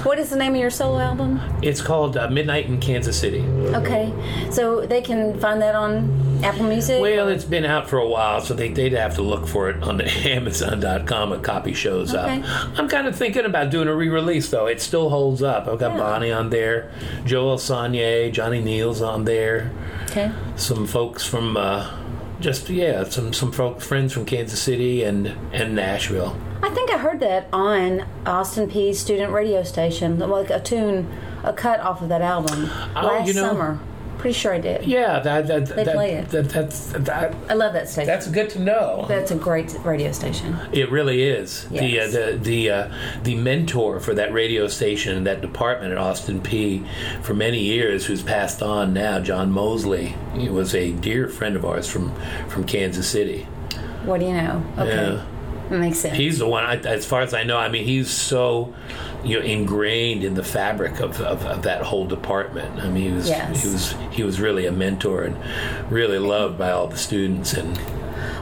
What is the name of your solo album? It's called uh, Midnight in Kansas City. Okay, so they can find that on Apple Music. Well, it's been out for a while, so they, they'd have to look for it on the Amazon.com. A copy shows Okay. up. I'm kind of thinking about doing a re-release, though. It still holds up. I've got Yeah. Bonnie on there, Joel Saunier, Johnny Neel's on there, okay. some folks from uh, just yeah, some some folks, friends from Kansas City and and Nashville. I think I heard that on Austin Peay's student radio station, like a tune, a cut off of that album Oh, last you know- summer. Pretty sure I did. Yeah, that, that, They that, play it. That, that's that, I love that station. that's good to know. That's a great radio station. It really is. Yes. The uh, the the uh, the mentor for that radio station and that department at Austin Peay for many years, who's passed on now, John Mosley. He was a dear friend of ours from from Kansas City. What do you know? Okay, Yeah. That makes sense. He's the one. I, as far as I know, I mean, he's so you know ingrained in the fabric of, of, of that whole department. I mean, he was Yes. he was he was really a mentor and really loved by all the students and.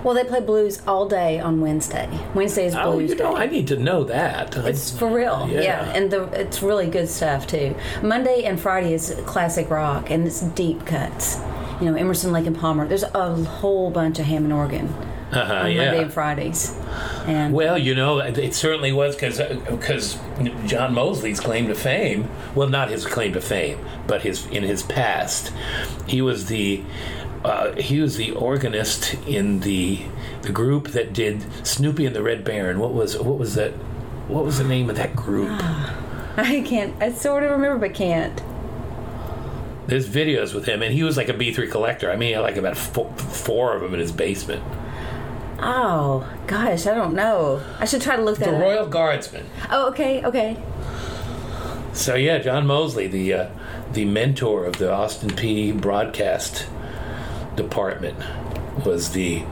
well, they play blues all day on Wednesday. Wednesday is Oh, blues you know, day. I need to know that. It's for real, Yeah. yeah. and the, it's really good stuff too. Monday and Friday is classic rock, and it's deep cuts. You know, Emerson, Lake and Palmer. There's a whole bunch of Hammond organ uh-huh, on yeah. Monday and Fridays, and Well, you know, it certainly was because because John Mosley's claim to fame, well, not his claim to fame, but his in his past, he was the uh, he was the organist in the the group that did Snoopy and the Red Baron. What was what was that? What was the name of that group? I can't. I sort of remember, but can't. There's videos with him, and he was like a B3 collector. I mean, he had like about four, four of them in his basement. Oh gosh, I don't know. I should try to look that The up. Royal Guardsmen. Oh, okay, okay. So yeah, John Mosley, the uh, the mentor of the Austin Peay broadcast department, was the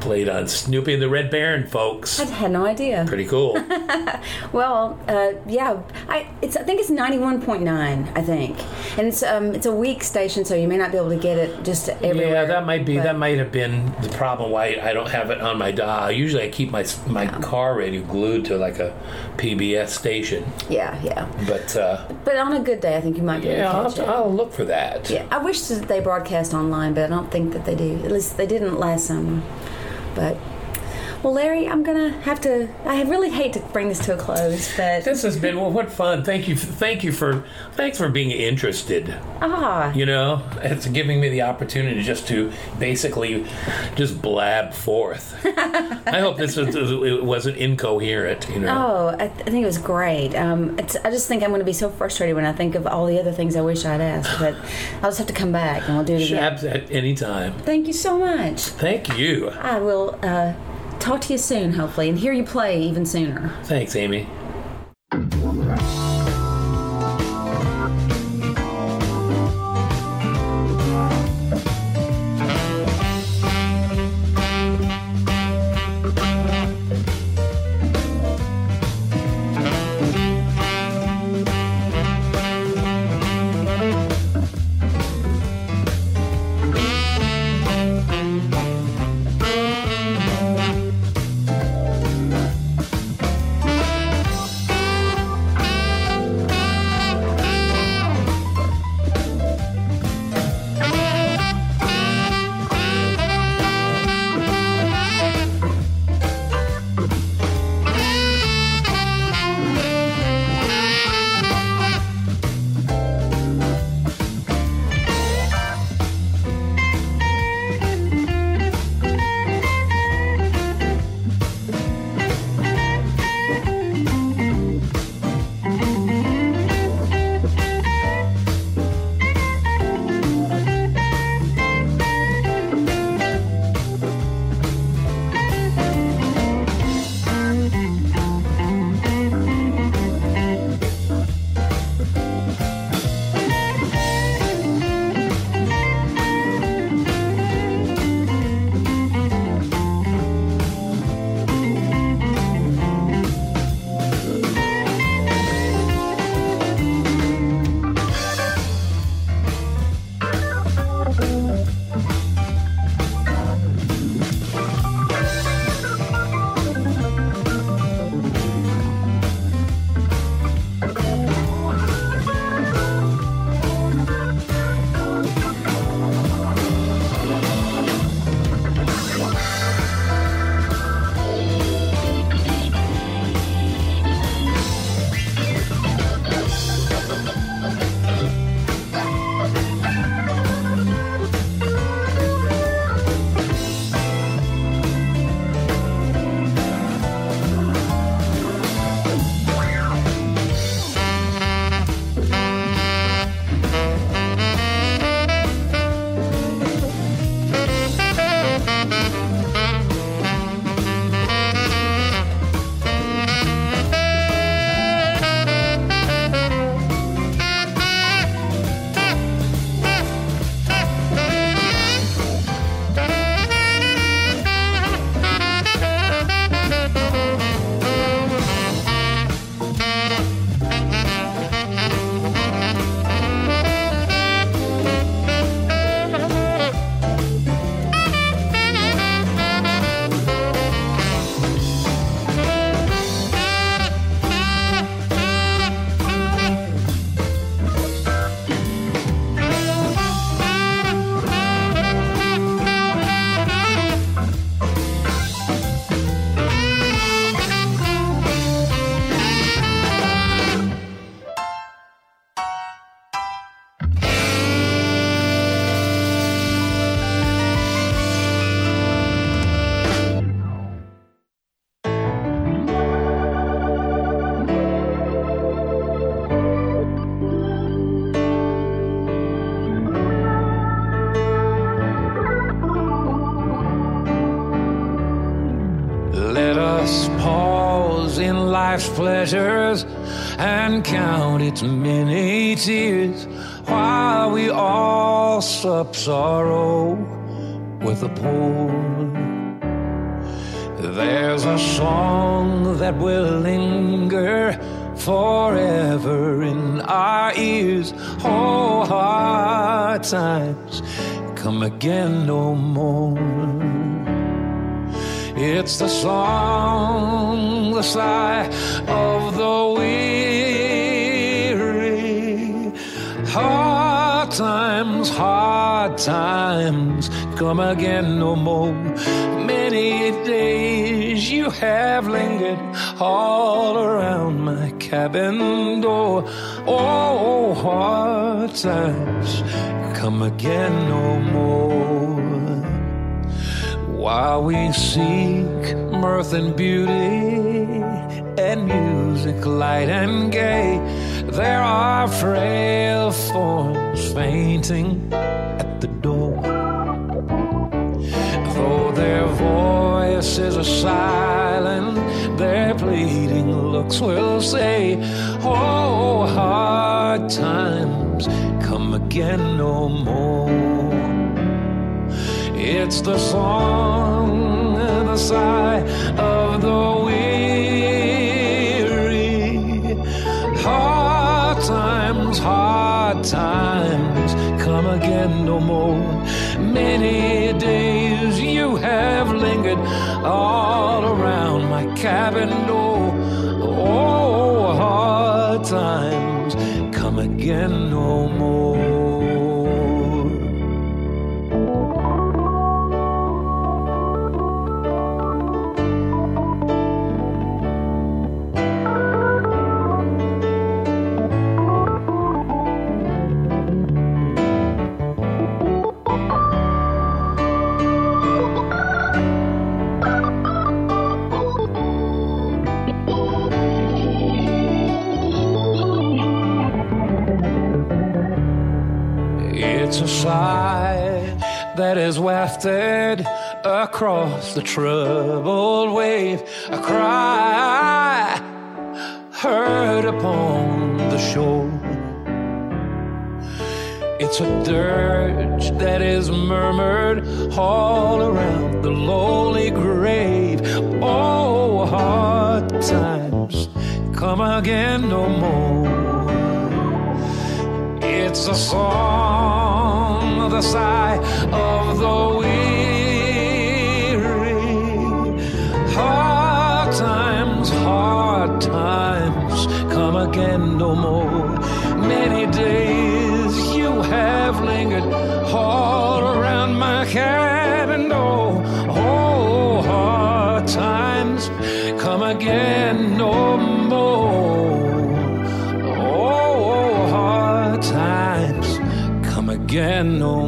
played on Snoopy and the Red Baron, folks. I had no idea. Pretty cool. Well, uh, yeah, I it's I think it's ninety one point nine. I think, and it's um it's a weak station, so you may not be able to get it just everywhere. yeah, that might be but- that might have been the problem why I don't have it on my dial. Usually, I keep my my car radio glued to like a PBS station, Yeah, yeah. but uh, But on a good day, I think you might be yeah, able I'll, to it. I'll look for that. Yeah, I wish that they broadcast online, but I don't think that they do. At least they didn't last summer. But well, Larry, I'm gonna have to. I really hate to bring this to a close, but This has been well, what fun. Thank you, thank you for thanks for being interested. ah, You know, it's giving me the opportunity just to basically just blab forth. I hope this was, it wasn't incoherent. You know, oh, I, th- I think it was great. Um, it's, I just think I'm going to be so frustrated when I think of all the other things I wish I'd asked. But I'll just have to come back and we'll do it again. Shabs at any time. Thank you so much. Thank you. I will uh, talk to you soon, hopefully, and hear you play even sooner. Thanks, Amy. Count its many tears while we all sup sorrow with a poor. There's a song that will linger forever in our ears. Oh, hard times come again no more. It's the song, the sigh of the weary. Times, hard times come again no more. Many days you have lingered all around my cabin door. Oh, hard times come again no more. While we seek mirth and beauty and music light and gay, there are frail forms fainting at the door. Though their voices are silent, their pleading looks will say, Oh, hard times come again no more. It's the song, the sigh of the weary. Hard times come again no more. Many days you have lingered all around my cabin door. Oh, hard times come again no more. Sigh that is wafted across the troubled wave, a cry heard upon the shore. It's a dirge that is murmured all around the lowly grave. Oh, hard times come again no more. It's a song, of the sigh of the weary. Hard times, hard times come again no more. Many days you have lingered all around my cabin door. Oh, oh, hard times come again again no.